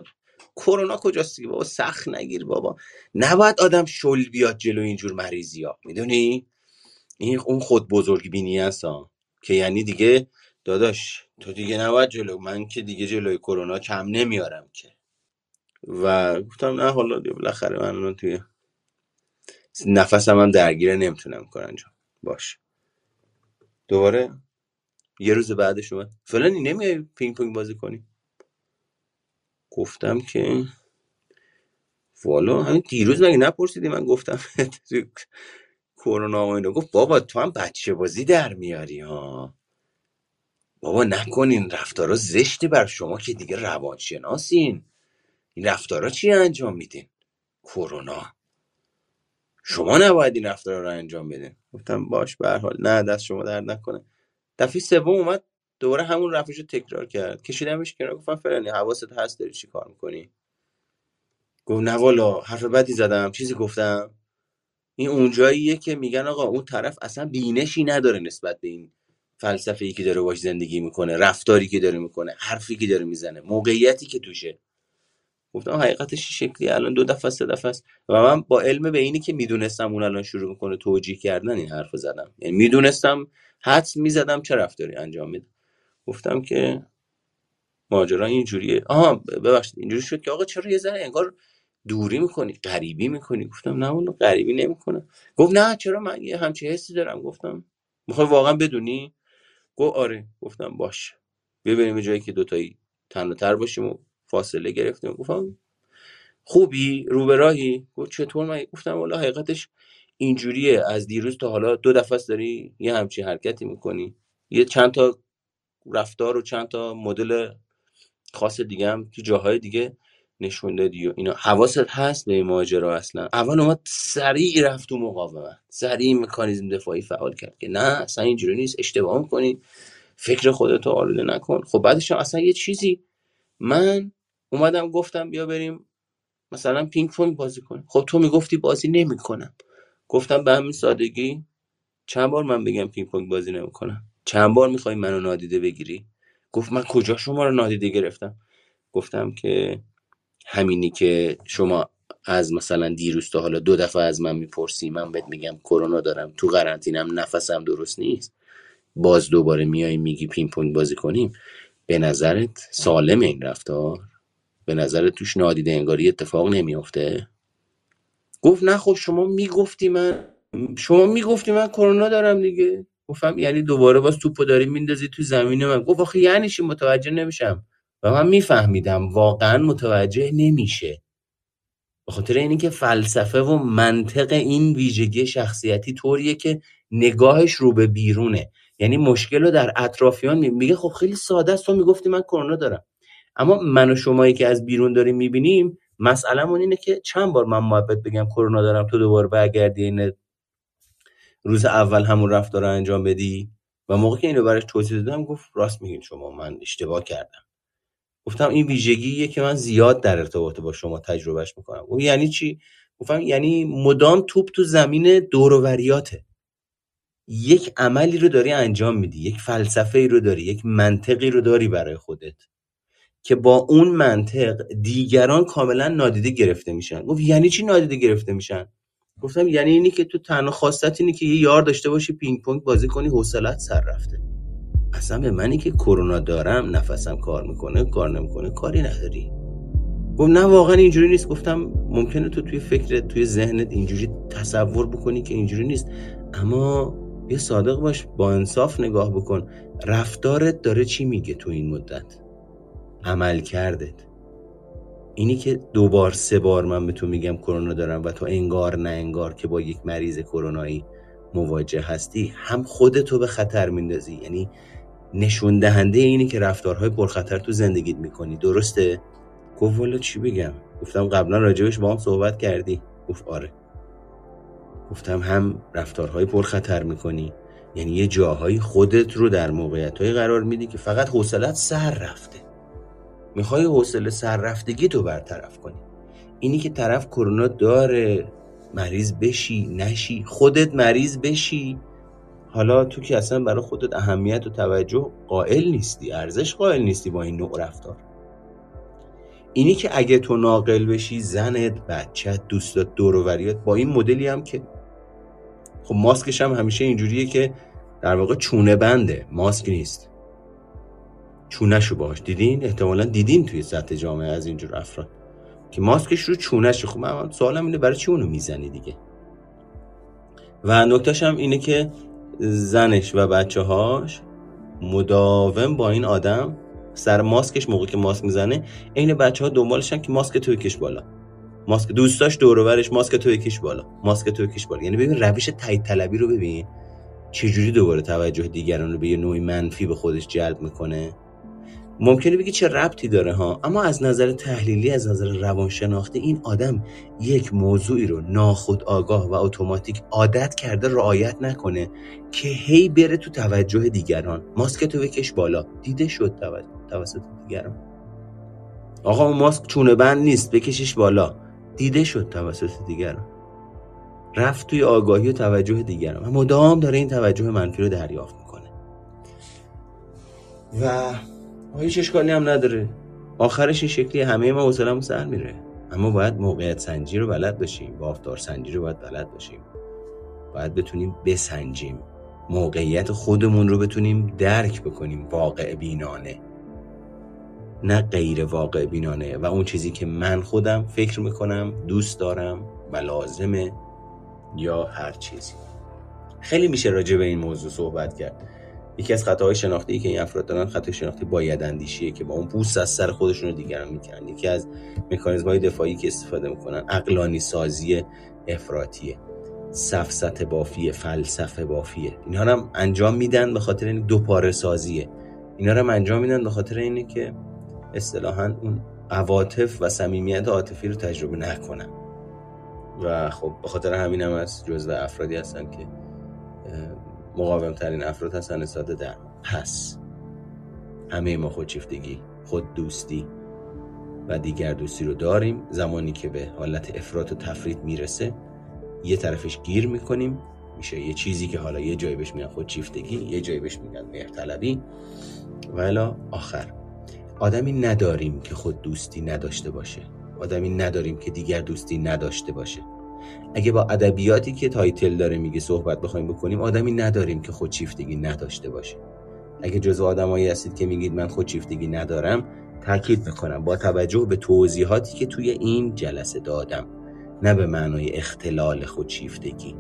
کرونا کجاست دیگه؟ بابا سخت نگیر بابا. نباید آدم شل بیاد جلو اینجور مریضی ها می‌دونی؟ این اون خود بزرگ بینی هست ها. که یعنی دیگه داداش تو دیگه نباید جلو. من که دیگه جلوی کرونا کم نمیارم که. و گفتم نه حالا بالاخره من توی نفسم هم درگیره. نمی‌تونم کار انجام. باش دوباره یه روز بعدش اومد. فلانی نمیای پینگ پونگ بازی کنی؟ گفتم که والا همین دیروز مگه نپرسیدی من گفتم کرونا و اینو گفت بابا تو هم بچه بازی در میاری ها. بابا نکنین رفتارا زشتی بر شما که دیگه روانشناسین. این رفتارا چی انجام میدین؟ کرونا. شما نباید این رفتارا رو انجام بدین. گفتم باش به حال. نه دست شما درد نکنه. دفعه سوم اومد دوباره همون رفتش رو تکرار کرد. کشیدمش کنار گفتم فلانی حواست هست داری چی کار می‌کنی؟ گفت نه والا حرف بدی زدم چیزی گفتم. این اونجاییه که میگن آقا اون طرف اصلا بینشی نداره نسبت به این فلسفه ای که داره باش زندگی می‌کنه رفتاری که داره می‌کنه حرفی که داره می‌زنه موقعیتی که توشه. گفتم حقیقتش شکلی الان دو دفعه سه دفعه است. و من با علم به اینی که می‌دونستم اون الان شروع می‌کنه توجیه کردن این حرف زدم. یعنی می‌دونستم حدس می‌زدم چه رفتاری انجام میده. گفتم که ماجرا اینجوریه. آها ببخشید اینجوری شد که آقا چرا یه ذره انگار دوری می‌کنی غریبی می‌کنی؟ گفتم نه اون غریبی نمی‌کنه. گفت نه چرا من یه همچین حسی دارم؟ گفتم می‌خوای واقعا بدونی؟ گفت آره. گفتم باش ببینیم جایی که دوتایی تنها تر باشیم و فاصله گرفتیم. گفتم خوبی؟ رو به راهی گفت چطور؟ من گفتم والا حقیقتش اینجوریه. از دیروز تا حالا دو دفعه داری یه همچین حرکتی می‌کنی. یه چند تا رفتار و چند تا مدل خاص دیگه هم تو جاهای دیگه نشون دادی و اینا. حواست هست به این ماجرا اصلا؟ اول اومد سریع رفت تو مقاومت. سریع مکانیزم دفاعی فعال کرد که نه اصلا اینجوری نیست. اشتباه می‌کنی. فکر خودتو آلوده نکن. خب بعدش اصلا یه چیزی من اومدم گفتم بیا بریم مثلا پینگ پونگ بازی کنیم. خب تو می‌گفتی بازی نمی‌کنم. گفتم به همین سادگی چند بار من بگم پینگ پونگ بازی نمی‌کنم؟ چند بار می‌خوای منو نادیده بگیری؟ گفت من کجا شما رو نادیده گرفتم؟ گفتم که همینی که شما از مثلا دیروز تا حالا دو دفعه از من می‌پرسی من بهت میگم کرونا دارم تو قرنطینم نفسم درست نیست. باز دوباره میای میگی پینگ پونگ بازی کنیم. به نظرت سالم این رفتار؟ به نظرت توش نادیده انگاری اتفاق نمیافته؟ گفت نه خب شما می‌گفتی من شما می‌گفتی من کرونا دارم دیگه. گفتم یعنی دوباره باز توپو داری میندازی تو زمین من. گفت آخه یعنی چی؟ متوجه نمیشم. و من میفهمیدم واقعا متوجه نمیشه. به خاطر اینی که فلسفه و منطق این ویژگی شخصیتی طوریه که نگاهش رو به بیرونه. یعنی مشکل رو در اطرافیان میگه خب خیلی ساده است تو می‌گفتی من کرونا دارم. اما من و شمایی که از بیرون داریم می‌بینیم مسئله اینه که چند بار من محبت بگم کرونا دارم تو دوباره برگردی این روز اول همون رفتار رو انجام بدی؟ و موقع که اینو براش توضیح دادم گفت راست میگین شما من اشتباه کردم. گفتم این ویژگیه که من زیاد در ارتباط با شما تجربهش می‌کنم. گفت یعنی چی؟ گفتم یعنی مدام توپ تو زمین دوروریاته یک عملی رو داری انجام میدی یک فلسفه ای رو داری یک منطقی رو داری برای خودت که با اون منطق دیگران کاملا نادیده گرفته میشن. گفت یعنی چی نادیده گرفته میشن؟ گفتم یعنی اینی که تو تنها خواستت اینی که یه یار داشته باشی پینگ پونگ بازی کنی حوصلت سر رفته. اصلا به منی که کرونا دارم نفسم کار می‌کنه کار نمی‌کنه کاری نداری. گفت نه واقعا اینجوری نیست. گفتم ممکنه تو توی فکرت توی ذهنت اینجوری تصور بکنی که اینجوری نیست. اما یه صادق باش با انصاف نگاه بکن. رفتارت داره چی میگه تو این مدت؟ عمل کردت. اینی که دو بار سه بار من به تو میگم کرونا دارم و تو انگار نه انگار که با یک مریض کرونایی مواجه هستی هم خودتو به خطر میندازی. یعنی نشون دهنده اینه که رفتارهای پرخطر تو زندگیت می‌کنی. درسته؟ گفت والا چی بگم؟ گفتم قبلا راجبش با هم صحبت کردی. گفت آره. گفتم هم رفتارهای پرخطر می‌کنی. یعنی یه جاهایی خودت رو در موقعیت قرار میدی که فقط حوصلت سر رفته. می‌خوای حوصله سر رفتگی تو برطرف کنی. اینی که طرف کرونا داره مریض بشی نشی خودت مریض بشی. حالا تو که اصلا برای خودت اهمیت و توجه قائل نیستی ارزش قائل نیستی با این نوع رفتار. اینی که اگه تو ناقل بشی زنت بچت دوستات دوروریات با این مدلی هم که خب ماسکش هم همیشه اینجوریه که در واقع چونه بنده ماسک نیست. چونهشو باش. دیدین؟ احتمالا دیدین توی سطح جامعه از اینجور افراد که ماسکش رو چونش خب من سوالم اینه برای چی اونو می‌زنی دیگه؟ و نکتهش هم اینه که زنش و بچه هاش مداوم با این آدم سر ماسکش موقع که ماسک می‌زنه عین بچه ها دنبالشن که ماسک توی کش بالا. ماسک دوستاش دور ماسک تو یکیش بالا ماسک تو یکیش بالا. یعنی ببین روش تایید طلبی رو ببین چجوری دوباره توجه دیگران رو به یه نوعی منفی به خودش جلب می‌کنه. ممکنه بگی چه ربطی داره ها؟ اما از نظر تحلیلی از نظر روانشناختی این آدم یک موضوعی رو ناخود آگاه و اتوماتیک عادت کرده رعایت نکنه که هی بره تو توجه دیگران. ماسک تو بکش بالا. دیده شد توسط دیگران. آقا ماسک چونه بند نیست بکشش بالا. دیده شد توسط دیگران. رفت توی آگاهی و توجه دیگران. و مدام داره این توجه منفی رو دریافت می‌کنه. و هیچ اشکالی هم نداره. آخرش این شکلی همه ما حوصله‌مون سر میره. اما باید موقعیت سنجی رو بلد باشیم. بافتار سنجی رو باید بلد باشیم. باید بتونیم بسنجیم. موقعیت خودمون رو بتونیم درک بکنیم. واقع بینانه. نه غیر واقع بینانه. و اون چیزی که من خودم فکر می‌کنم دوست دارم و لازمه یا هر چیزی. خیلی میشه راجع به این موضوع صحبت کرد. یکی از خطاهای شناختی که این افراد دارن خطای شناختی باید اندیشیه که با اون پوست از سر خودشون رو دیگران می‌کنن یکی از مکانیزم های دفاعی که استفاده می‌کنن اقلانی سازی افراتیه سفسط بافیه فلسفه بافیه اینها هم انجام میدن به خاطر این دو پاره سازیه. اینا هم انجام میدن به خاطر اینه که اصطلاحا اون عواطف و صمیمیت عاطفی رو تجربه نکنن و خب به خاطر همین هم از جزو افرادی هستن که مقاوم ترین افراد هستن نسبت در. پس همه ما خودشیفتگی خود دوستی و دیگر دوستی رو داریم. زمانی که به حالت افراط و تفرید می‌رسه یه طرفش گیر می‌کنیم. میشه یه چیزی که حالا یه جایی بهش میگن خودشیفتگی یه جایی بهش میگن مهرطلبی. و آخر. آدمی نداریم که خود دوستی نداشته باشه. آدمی نداریم که دیگر دوستی نداشته باشه. اگه با ادبیاتی که تایتل داره میگه صحبت بخوایم بکنیم آدمی نداریم که خودشیفتگی نداشته باشه. اگه جزو آدمایی هستید که میگید من خودشیفتگی ندارم تاکید می‌کنم با توجه به توضیحاتی که توی این جلسه دادم. نه به معنای اختلال خودشیفتگی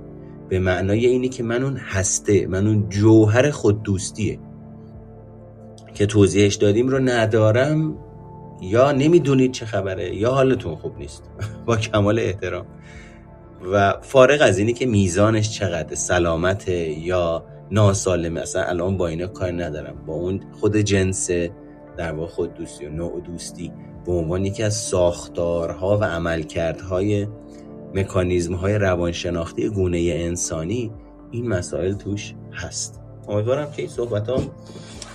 به معنای اینی که من اون هسته من اون جوهر خود دوستیه. که توضیحش دادیم رو ندارم یا نمی‌دونید چه خبره یا حالتون خوب نیست. با کمال احترام. و فارغ از اینی که میزانش چقدر سلامت یا ناسالمه. اصلا الان با اینا کار ندارم. با اون خود جنس در واقع خود دوستی و نوع دوستی. به عنوان یکی از ساختارها و عملکردهای مکانیزم های روانشناختی گونه انسانی این مسائل توش هست. امیدوارم که این صحبت ها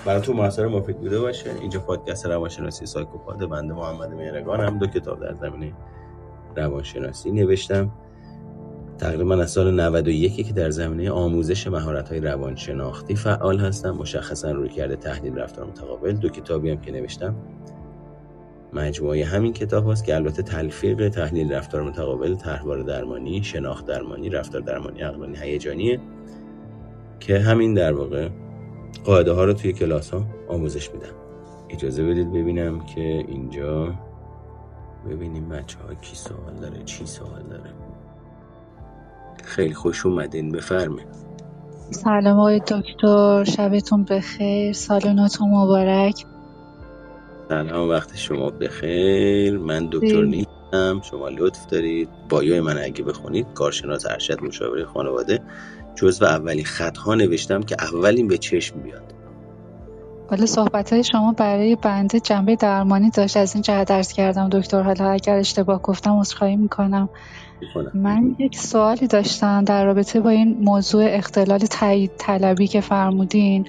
براتون موثر مفید بوده باشه. اینجا پادکست روانشناسی سایکوپات بنده محمد مهرگان دو کتاب در زمینه روانشناسی نوشتم. تقریبا از سال 91 که در زمینه آموزش های روانشناختی فعال هستم. مشخصا روی کرده تحلیل رفتار متقابل. دو کتابی هم که نوشتم. مجموعه همین کتاب هست که البته تلفیق تحلیل رفتار متقابل طرحواره درمانی شناخت درمانی رفتار درمانی عقلانی هیجانیه که همین در واقع قاعده ها رو توی کلاس ها آموزش میدم. اجازه بدید ببینم که اینجا ببینیم بچه ها کی سوال داره چی سوال داره. خیلی خوش اومدین بفرمایید. سلام آقای دکتر شبتون بخیر سال نوتون مبارک. سلام وقت شما بخیر. من دکتر نیستم شما لطف دارید. بایای من اگه بخونید کارشناس ارشد مشاوره خانواده. جزو اولی خطها نوشتم که اولین به چشم بیاد. حالا صحبت های شما برای بنده جنبه درمانی داشت. از این جهت درس کردم. دکتر حالا اگر اشتباه گفتم عذرخواهی می‌کنم. من یک سوالی داشتم در رابطه با این موضوع اختلال تایید طلبی که فرمودین.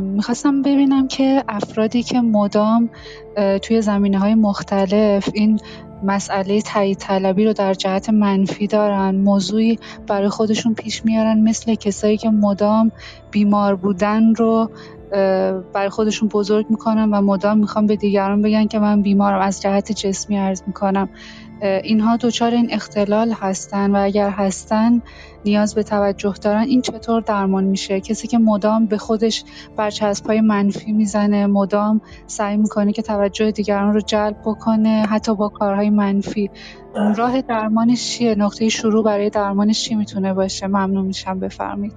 می‌خواستم ببینم که افرادی که مدام توی زمینه های مختلف این مسئله تایید طلبی رو در جهت منفی دارن موضوعی برای خودشون پیش میارن مثل کسایی که مدام بیمار بودن رو برای خودشون بزرگ می‌کنن و مدام می‌خوام به دیگران بگن که من بیمارم از جهت جسمی عرض می‌کنم. اینها دچار این اختلال هستن و اگر هستن نیاز به توجه دارن این چطور درمان میشه؟ کسی که مدام به خودش برچسبهای منفی می‌زنه مدام سعی می‌کنه که توجه دیگران رو جلب بکنه حتی با کارهای منفی. راه درمانش چیه؟ نقطه شروع برای درمانش چی می‌تونه باشه؟ ممنون میشم بفرمید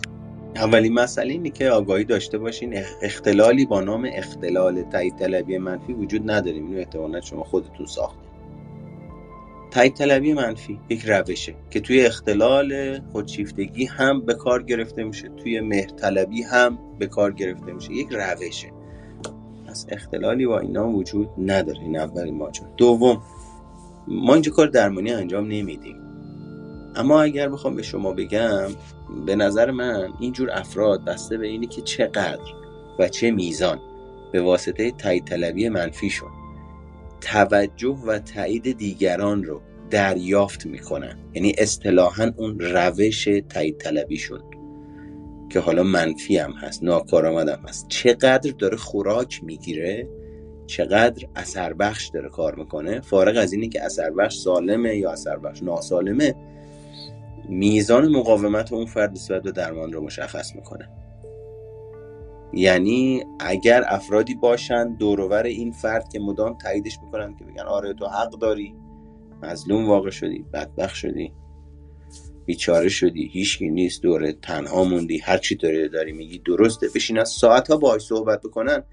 اولین مسئله اینه که آگاهی داشته باشین. اختلالی با نام اختلال تایید طلبی منفی وجود نداریم اینو احتمالا شما خودتون ساختید تایید طلبی منفی یک روشه که توی اختلال خودشیفتگی هم به کار گرفته میشه توی مهرطلبی هم به کار گرفته میشه. یک روشه. پس اختلالی با اینا وجود نداره. این اولین ماجرا دوم ما اینجا کار درمانی انجام نمیدیم. اما اگر بخوام به شما بگم به نظر من اینجور افراد بسته به اینی که چقدر و چه میزان به واسطه تایید طلبی منفیشون توجه و تایید دیگران رو دریافت می‌کنن. یعنی اصطلاحا اون روش تایید طلبیشون که حالا منفی هم هست ناکارآمد هم هست. چقدر داره خوراک می‌گیره چقدر اثر بخش داره کار می‌کنه فارغ از اینی که اثر بخش سالمه یا اثر بخش ناسالمه میزان مقاومت اون فرد نسبت به درمان رو مشخص می‌کنه. یعنی اگر افرادی باشن دورور این فرد که مدام تاییدش می‌کنن که بگن آره تو حق داری مظلوم واقع شدی بدبخ شدی بیچاره شدی هیچکی نیست دوره تنها موندی هر چی داری داری میگی درسته. بشین از ساعت ها باهاش صحبت بکنن.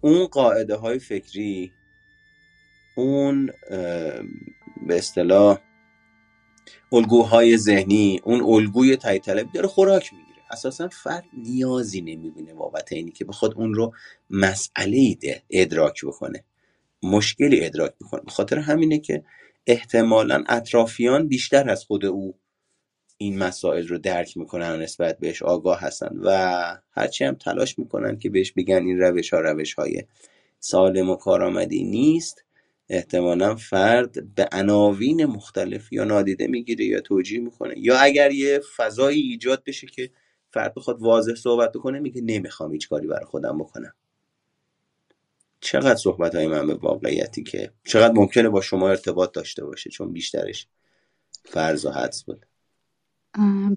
اون قاعده های فکری اون به اصطلاح الگوهای ذهنی اون الگوی تایی طلبی داره خوراک می‌گیره. اساسا فرد نیازی نمی‌بینه بابت اینی که بخواد اون رو مسئله ادراک بکنه مشکلی ادراک می‌کنه خاطر همینه که احتمالا اطرافیان بیشتر از خود او این مسائل رو درک می‌کنن و نسبت بهش آگاه هستن و هرچی هم تلاش می‌کنن که بهش بگن این روش ها روش های سالم و کارآمدی نیست احتمالا فرد به عناوین مختلف یا نادیده می‌گیره یا توجیه می‌کنه. یا اگر یه فضایی ایجاد بشه که فرد بخواد واضح صحبت بکنه میگه نمی‌خوام هیچ کاری برای خودم بکنم. چقدر صحبت های من به واقعیتی که چقدر ممکنه با شما ارتباط داشته باشه چون بیشترش فرض و حدس بود.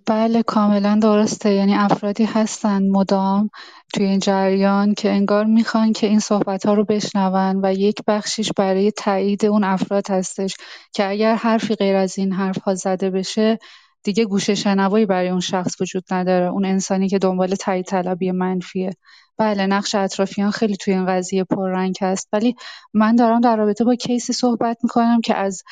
بله کاملا درسته. یعنی افرادی هستن مدام توی این جریان که انگار می‌خوان که این صحبت ها رو بشنون و یک بخشیش برای تایید اون افراد هستش که اگر حرفی غیر از این حرف ها زده بشه دیگه گوشه شنوایی برای اون شخص وجود نداره. اون انسانی که دنبال تایید طلبی منفیه. بله نقش اطرافیان خیلی توی این قضیه پررنگ هست. ولی من دارم در رابطه با کیسی صحبت می‌کنم که از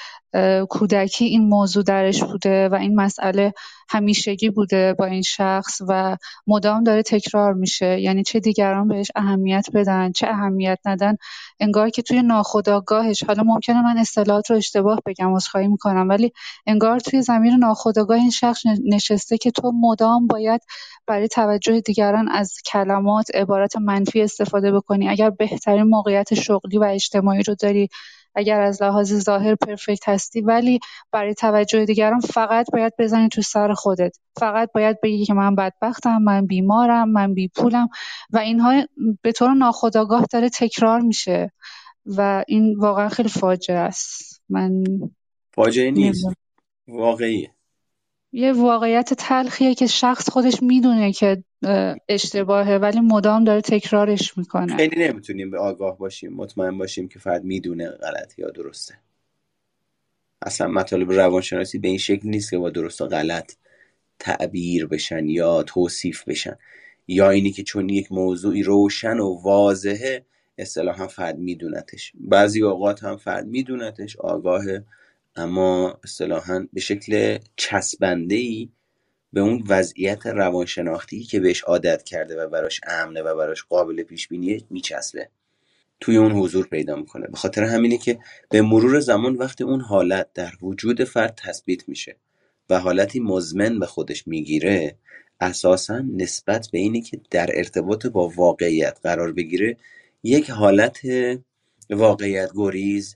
کودکی این موضوع درش بوده و این مسئله همیشگی بوده با این شخص و مدام داره تکرار میشه. یعنی چه دیگران بهش اهمیت بدن چه اهمیت ندن انگار که توی ناخودآگاهش حالا ممکنه من اصطلاحات رو اشتباه بگم عذرخواهی می‌کنم ولی انگار توی زمین ناخودآگاه این شخص نشسته که تو مدام باید برای توجه دیگران از کلمات عبارت منفی استفاده بکنی. اگر بهترین موقعیت شغلی و اجتماعی رو داری اگر از لحاظ ظاهر پرفکت هستی ولی برای توجه دیگران فقط باید بزنی تو سر خودت. فقط باید بگی که من بدبختم من بیمارم من بی پولم و اینها به طور ناخودآگاه داره تکرار میشه و این واقعا خیلی فاجعه است. من فاجعه نیست. واقعیه. یه واقعیت تلخیه که شخص خودش می‌دونه که اشتباهه ولی مدام داره تکرارش می‌کنه. خیلی نمی‌تونیم به آگاه باشیم مطمئن باشیم که فرد می‌دونه غلط یا درسته. اصلا مطالب روانشناسی به این شکل نیست که با درست و غلط تعبیر بشن یا توصیف بشن. یا اینی که چون یک موضوعی روشن و واضحه اصطلاحا فرد میدونتش. بعضی اوقات هم فرد میدونتش آگاهه اما اصطلاحا به شکل چسبنده ای به اون وضعیت روانشناختی که بهش عادت کرده و براش امنه و براش قابل پیش بینیه میچسبه. توی اون حضور پیدا می‌کنه. به خاطر همینه که به مرور زمان وقتی اون حالت در وجود فرد تثبیت میشه و حالتی مزمن به خودش می‌گیره اساسا نسبت به اینه که در ارتباط با واقعیت قرار بگیره یک حالت واقعیت گریز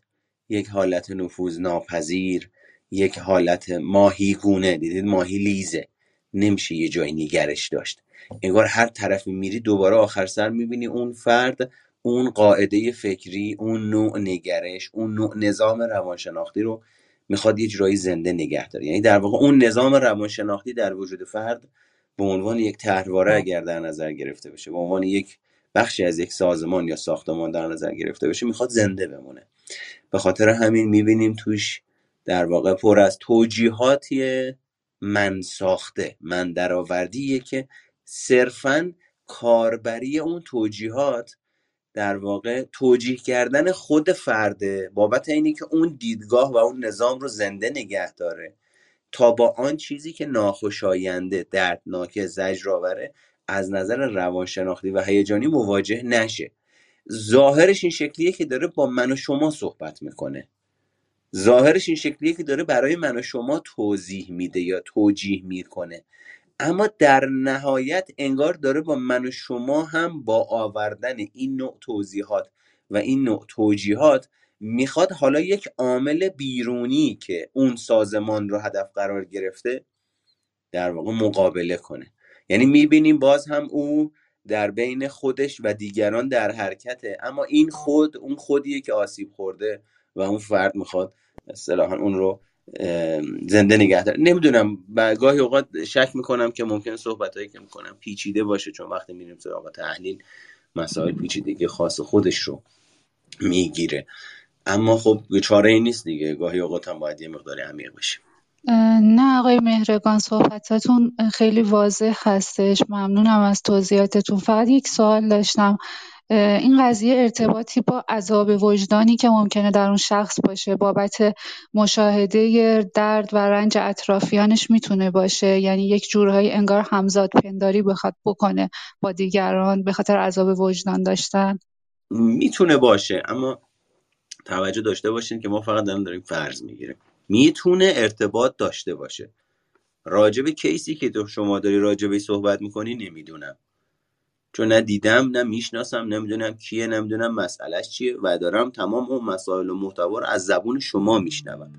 یک حالت نفوذ ناپذیر یک حالت ماهی گونه. دیدید؟ ماهی لیزه. نمیشه یه جایی نگرش داشت. انگار هر طرفی میری دوباره آخر سر می‌بینی اون فرد اون قاعده فکری اون نوع نگرش اون نوع نظام روانشناختی رو می‌خواد یه جورایی زنده نگه داره. یعنی در واقع اون نظام روانشناختی در وجود فرد به عنوان یک طرحواره اگر در نظر گرفته بشه به عنوان یک بخشی از یک سازمان یا ساختمان در نظر گرفته بشه می‌خواد زنده بمونه. به خاطر همین می‌بینیم توش در واقع پر از توجیهاتی من ساخته من درآوردیه که صرفا کاربری اون توجیهات در واقع توجیه کردن خود فرده بابت اینی که اون دیدگاه و اون نظام رو زنده نگه داره تا با آن چیزی که ناخوشاینده دردناک زجرآوره از نظر روانشناختی و هیجانی مواجه نشه. ظاهرش این شکلیه که داره با من و شما صحبت می‌کنه. ظاهرش این شکلیه که داره برای من و شما توضیح میده یا توجیه می‌کنه. اما در نهایت انگار داره با من و شما هم با آوردن این نوع توضیحات و این نوع توجیهات می‌خواد حالا یک عامل بیرونی که اون سازمان رو هدف قرار گرفته در واقع مقابله کنه. یعنی می‌بینیم باز هم او در بین خودش و دیگران در حرکته. اما این خود اون خودیه که آسیب خورده و اون فرد می‌خواد اصطلاحا اون رو زنده نگه داره نمی‌دونم. گاهی اوقات شک می‌کنم که ممکن صحبت هایی که می‌کنم پیچیده باشه چون وقتی میریم سراغ تحلیل مسائل پیچیدگی خاص خودش رو می‌گیره. اما خب چاره ای نیست دیگه. گاهی اوقات هم باید یه مقداری عمیق بشیم. نه آقای مهرگان صحبتاتون خیلی واضح هستش. ممنونم از توضیحاتتون. فقط یک سوال داشتم. این قضیه ارتباطی با عذاب وجدانی که ممکنه در اون شخص باشه بابت مشاهده درد و رنج اطرافیانش می‌تونه باشه؟ یعنی یک جورهایی انگار همزاد پنداری بخواد بکنه با دیگران به خاطر عذاب وجدان داشتن؟ می‌تونه باشه اما توجه داشته باشین که ما فقط داریم فرض می‌گیریم. می‌تونه ارتباط داشته باشه. راجب کیسی که تو شما داری راجبی صحبت می‌کنی نمی‌دونم. چون نه دیدم نه می‌شناسم نمی‌دونم کیه نمی‌دونم مسئلهش چیه و دارم تمام اون مسائل و محتوا رو از زبون شما میشنوم.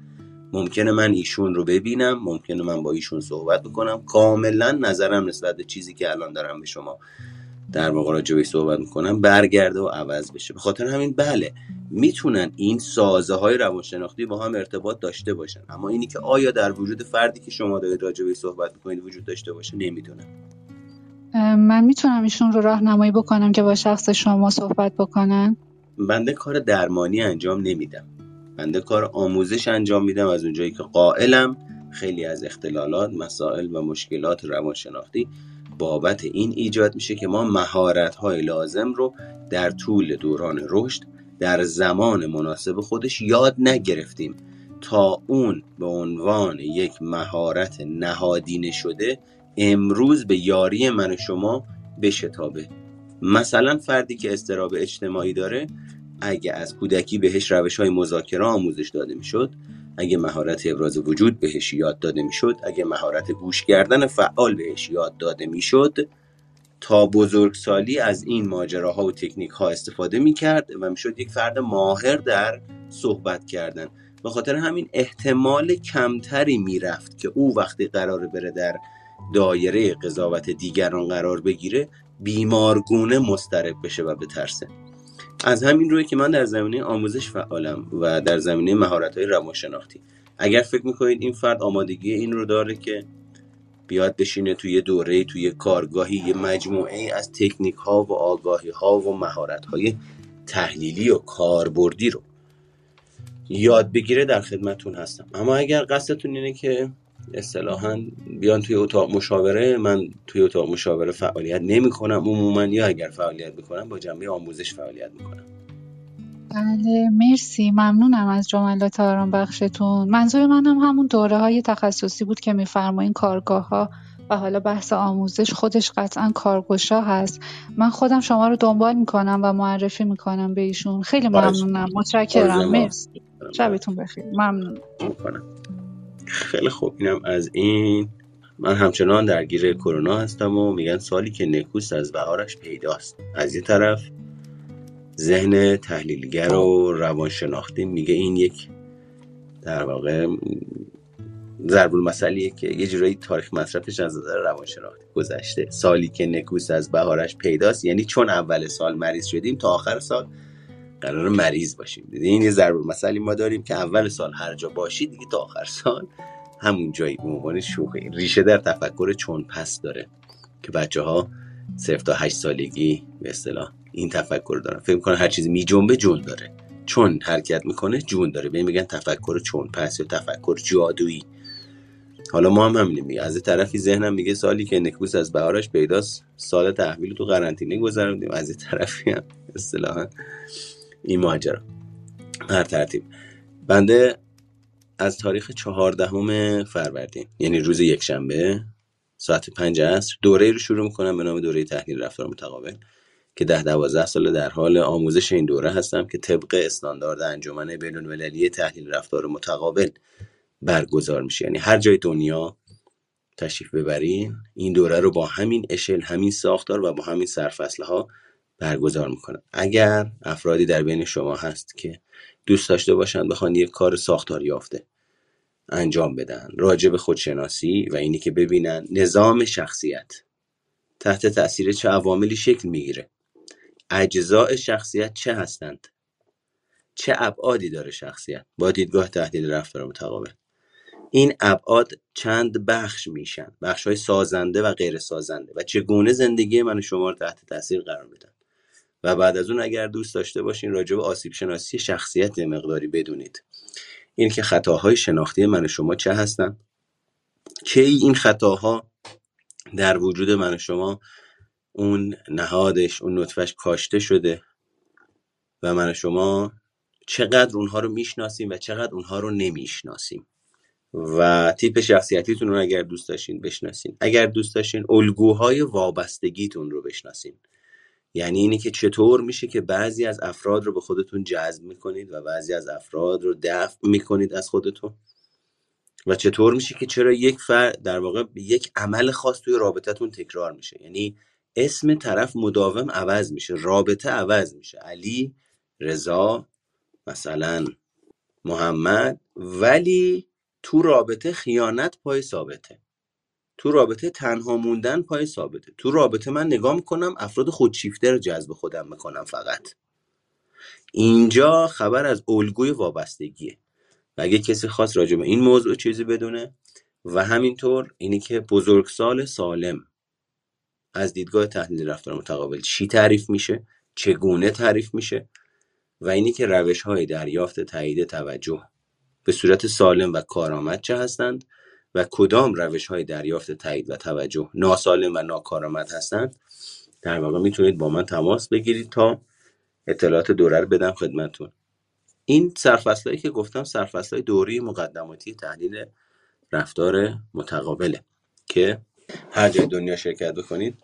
ممکنه من ایشون رو ببینم ممکنه من با ایشون صحبت بکنم. کاملا نظرم نسبت به چیزی که الان دارم به شما در واقع راجبی صحبت می‌کنم برگرده و عوض بشه. به خاطر همین بله می‌تونن این سازه های روانشناختی با هم ارتباط داشته باشن. اما اینی که آیا در وجود فردی که شما دارید راجبی صحبت می‌کنید وجود داشته باشه نمی‌دونم. من می‌تونم ایشون رو راهنمایی بکنم که با شخص شما صحبت بکنن؟ بنده کار درمانی انجام نمیدم. بنده کار آموزش انجام میدم از اونجایی که قائلم. خیلی از اختلالات مسائل و مشکلات روانشناختی بابت این ایجاد میشه که ما مهارت های لازم رو در طول دوران رشد در زمان مناسب خودش یاد نگرفتیم. تا اون به عنوان یک مهارت نهادینه شده امروز به یاری من و شما بشتابه مثلا فردی که استراب اجتماعی داره اگه از کودکی بهش روش های مذاکره آموزش داده می‌شد اگه مهارت ابراز وجود بهش یاد داده می‌شد اگه مهارت گوش کردن فعال بهش یاد داده می‌شد تا بزرگسالی از این ماجراها و تکنیک ها استفاده می‌کرد و می‌شد یک فرد ماهر در صحبت کردن. به خاطر همین احتمال کمتری می‌رفت که او وقتی قرار بره در دایره قضاوت دیگران قرار بگیره بیمارگونه مسترب بشه و بترسه. از همین روی که من در زمینه آموزش فعالم و در زمینه مهارت های روانشناختی. اگر فکر می‌کنید این فرد آمادگی این رو داره که بیاد بشینه توی دوره توی کارگاهی یه مجموعه از تکنیک ها و آگاهی ها و مهارت های تحلیلی و کاربردی رو یاد بگیره در خدمتون هستم. اما اگر قصدتون اینه که اصطلاحا بیان توی اتاق مشاوره من توی اتاق مشاوره فعالیت نمی کنم عموما یا اگر فعالیت بکنم با جنبه آموزش فعالیت می‌کنم. بله مرسی. ممنونم از جملات آرام بخشتون. منظور منم همون دوره های تخصصی بود که میفرمایین کارگاه ها و حالا بحث آموزش خودش قطعا کارگشا هست. من خودم شما رو دنبال می‌کنم و معرفی می‌کنم به ایشون. خیلی ممنونم. متشکرم. مرسی. شبتون بخیر. ممنون. خیلی خوب. اینم از این. من همچنان درگیر کرونا هستم و میگن سالی که نکوست از بهارش پیداست. از یه طرف ذهن تحلیلگر و روانشناختی میگه این یک در واقع ضرب المثلیه که یه جورایی تاریخ مصرفش از نظر روانشناختی گذشته. سالی که نکوست از بهارش پیداست یعنی چون اول سال مریض شدیم تا آخر سال قرار مریض باشیم. این یه ضرب المثلی ما داریم که اول سال هر جا باشی دیگه تا آخر سال همون جایی به عنوان شوخی. ریشه در تفکر چون پس داره که بچه ها صرف تا هشت سالگی به اصطلاح این تفکر دارن. فکر می‌کنن هر چیزی میجنبه جون داره. چون حرکت می‌کنه جون داره. به میگن تفکر چون پس یا تفکر جادویی. حالا ما هم همینیم میگه از طرفی ذهنم میگه سالی که نکبوس از بهارش پیداست سال تحویل تو قرنطینه گذروندیم. از طرفی هم اصطلاحا این ماجرا. هر ترتیب. بنده از تاریخ چهاردهم فروردین یعنی روز یکشنبه ساعت پنج عصر دوره رو شروع می‌کنم به نام دوره تحلیل رفتار متقابل که ده دوازده سال در حال آموزش این دوره هستم که طبق استاندارد انجمن بین تحلیل رفتار متقابل برگزار میشه. یعنی هر جای دنیا تشریف ببرین این دوره رو با همین اشل همین ساختار و با همین سرفصل ها برگزار می‌کنم. اگر افرادی در بین شما هست که دوست داشته باشند بخوان یک کار ساختار یافته انجام بدن راجع به خودشناسی و اینی که ببینن نظام شخصیت تحت تاثیر چه عواملی شکل می‌گیره. اجزاء شخصیت چه هستند؟ چه ابعادی داره شخصیت؟ با دیدگاه تحلیل رفتار متقابل. این ابعاد چند بخش میشن؟ بخش های سازنده و غیر سازنده و چگونه زندگی من شما رو تحت تاثیر قرار میدن؟ و بعد از اون اگر دوست داشته باشین راجع به آسیب شناسی شخصیت مقداری بدونید. این که خطاهای شناختی من و شما چه هستن؟ کی این خطاها در وجود من و شما؟ اون نهادش اون نطفش کاشته شده و من و شما چقدر اونها رو می‌شناسیم و چقدر اونها رو نمی‌شناسیم. و تیپ شخصیتیتون رو اگر دوست داشتین بشناسین. اگر دوست داشتین الگوهای وابستگیتون رو بشناسین. یعنی اینه که چطور میشه که بعضی از افراد رو به خودتون جذب می‌کنید و بعضی از افراد رو دفع می‌کنید از خودتون؟ و چطور میشه که چرا یک فرد در واقع یک عمل خاص توی رابطتون تکرار میشه؟ یعنی اسم طرف مداوم عوض میشه رابطه عوض میشه. علی رضا مثلا محمد ولی تو رابطه خیانت پای ثابته. تو رابطه تنها موندن پای ثابته. تو رابطه من نگاه می‌کنم افراد خودشیفته رو جذب خودم می‌کنم فقط. اینجا خبر از الگوی وابستگیه. و اگه کسی خواست راجع به این موضوع چیزی بدونه؟ و همینطور اینی که بزرگسال سالم از دیدگاه تحلیل رفتار متقابل چی تعریف میشه؟ چگونه تعریف میشه؟ و اینی که روش های دریافت تایید توجه به صورت سالم و کارآمد چه هستند؟ و کدام روش های دریافت تایید و توجه ناسالم و ناکارآمد هستند در واقع می‌تونید با من تماس بگیرید تا اطلاعات دوره رو بدم خدمتون این سرفصلایی که گفتم سرفصلای دوری مقدماتی تحلیل رفتار متقابله که هر جای دنیا شرکت بکنید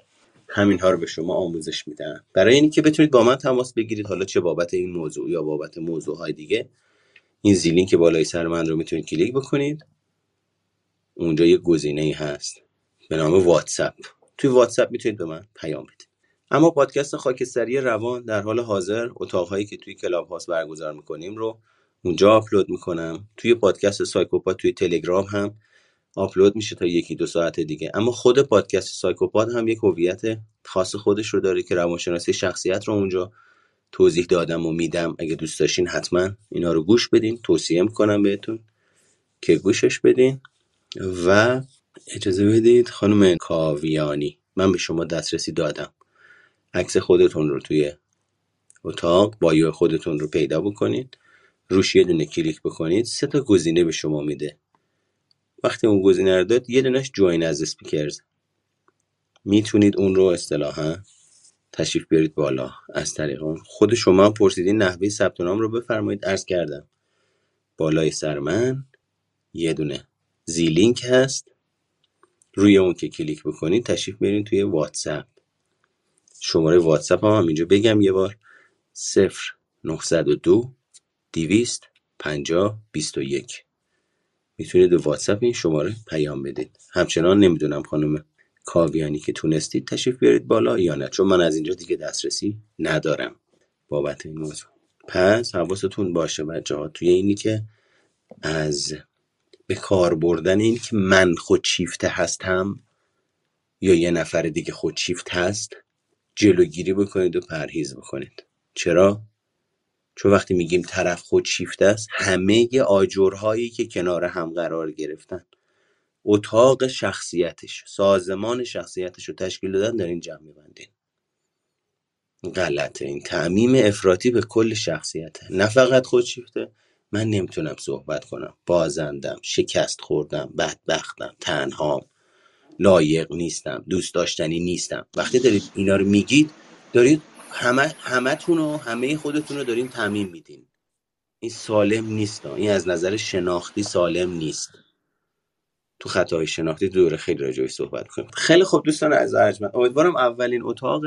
همین ها رو به شما آموزش میدن. برای اینکه بتونید با من تماس بگیرید حالا چه بابت این موضوع یا بابت موضوع های دیگه این زیلینک بالای سر من رو می‌تونید کلیک بکنید. اونجا یه گزینه ای هست. به نام واتساپ. توی واتساپ می‌تونید به من پیام بدید. اما پادکست خاکستری روان در حال حاضر اتاقهایی که توی کلاب هاوس برگزار می‌کنیم رو اونجا آپلود می‌کنم. توی پادکست سایکوپات توی تلگرام هم آپلود میشه تا یکی دو ساعت دیگه. اما خود پادکست سایکوپات هم یک هویت خاص خودش رو داره که روانشناسی شخصیت رو اونجا توضیح دادم و میدم. اگه دوست داشتین حتما اینا رو گوش بدین. توصیه می‌کنم بهتون که گوشش بدین. و اجازه بدید خانم کاویانی من به شما دسترسی دادم. عکس خودتون رو توی اتاق bio خودتون رو پیدا بکنید. روش یه دونه کلیک بکنید سه تا گزینه به شما میده. وقتی اون گزینه رو داد یه دونش join as speakers. می‌تونید اون رو اصطلاحا تشریف بیارید بالا. از طریق اون. خود شما پرسیدین نحوه ثبت نام رو بفرمایید. عرض کردم. بالای سر من یه دونه زیلینک هست. روی اون که کلیک بکنید تشریف میرین توی واتساپ. شماره واتساپ هم, هم اینجا بگم یه بار. صفر 902 200 50 21 می‌تونید به واتساپ این شماره پیام بدید همچنان نمی‌دونم خانم کاویانی که تونستید تشریف بیارید بالا یا نه چون من از اینجا دیگه دسترسی ندارم. بابت این موضوع. پس حواستون باشه بچه ها توی اینی که از به کار بردن این که من خودشیفته هستم یا یه نفر دیگه خودشیفت هست جلوگیری بکنید و پرهیز بکنید. چرا؟ چون وقتی میگیم طرف خودشیفته است همه آجرهایی که کنار هم قرار گرفتن اتاق شخصیتش سازمان شخصیتش رو تشکیل دادن در این جمع میبندین. غلطه این. تعمیم افراطی به کل شخصیته. نه فقط خودشیفته من نمی‌تونم صحبت کنم. بازندم شکست خوردم بدبختم تنهام لایق نیستم دوست داشتنی نیستم. وقتی دارید اینا رو میگید دارید همه همه و همه خودتون رو دارین تعمین میدین. این سالم نیست این از نظر شناختی سالم نیست. تو خطای شناختی دوره خیلی راجعش صحبت کنیم. خیلی خوب دوستان از ارجمند امیدوارم اولین اتاق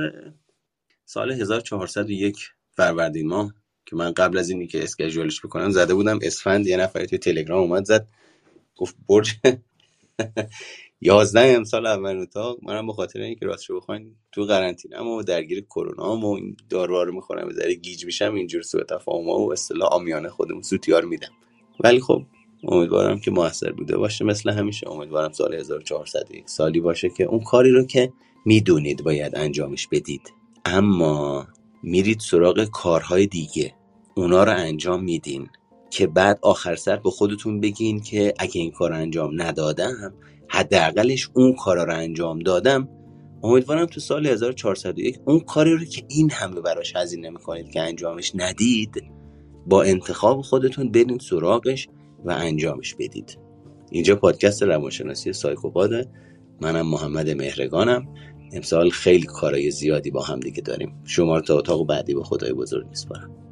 سال 1401 فروردین ماه که من قبل از اینی که اسکیجولش بکنم زده بودم اسفند یه نفری توی تلگرام اومد زد گفت برج. یازده امسال اول اتاق منم به خاطر اینکه راستش بخواین تو قرنطینه و درگیر کرونا و این دارو رو می‌خورم بذاره گیج میشم اینجور سوء تفاهم و اصطلاح آمیانه خودمون سوتیار میدم. ولی خب امیدوارم که موثر بوده باشه مثل همیشه. امیدوارم سال 1401 سالی باشه که اون کاری رو که می‌دونید باید انجامش بدید. اما میرید سراغ کارهای دیگه. اونا رو انجام میدین که بعد آخر سر به خودتون بگین که اگه این کار انجام ندادم حداقلش اون کارا رو انجام دادم. امیدوارم تو سال 1401 اون کاری رو که این همه براش هزینه می‌کنید که انجامش ندید با انتخاب خودتون برین سراغش و انجامش بدید. اینجا پادکست روانشناسی سایکوپاده منم محمد مهرگانم. امسال خیلی کارای زیادی با هم دیگه داریم. شما رو تا اتاق بعدی با خدای بزرگ میسپارم.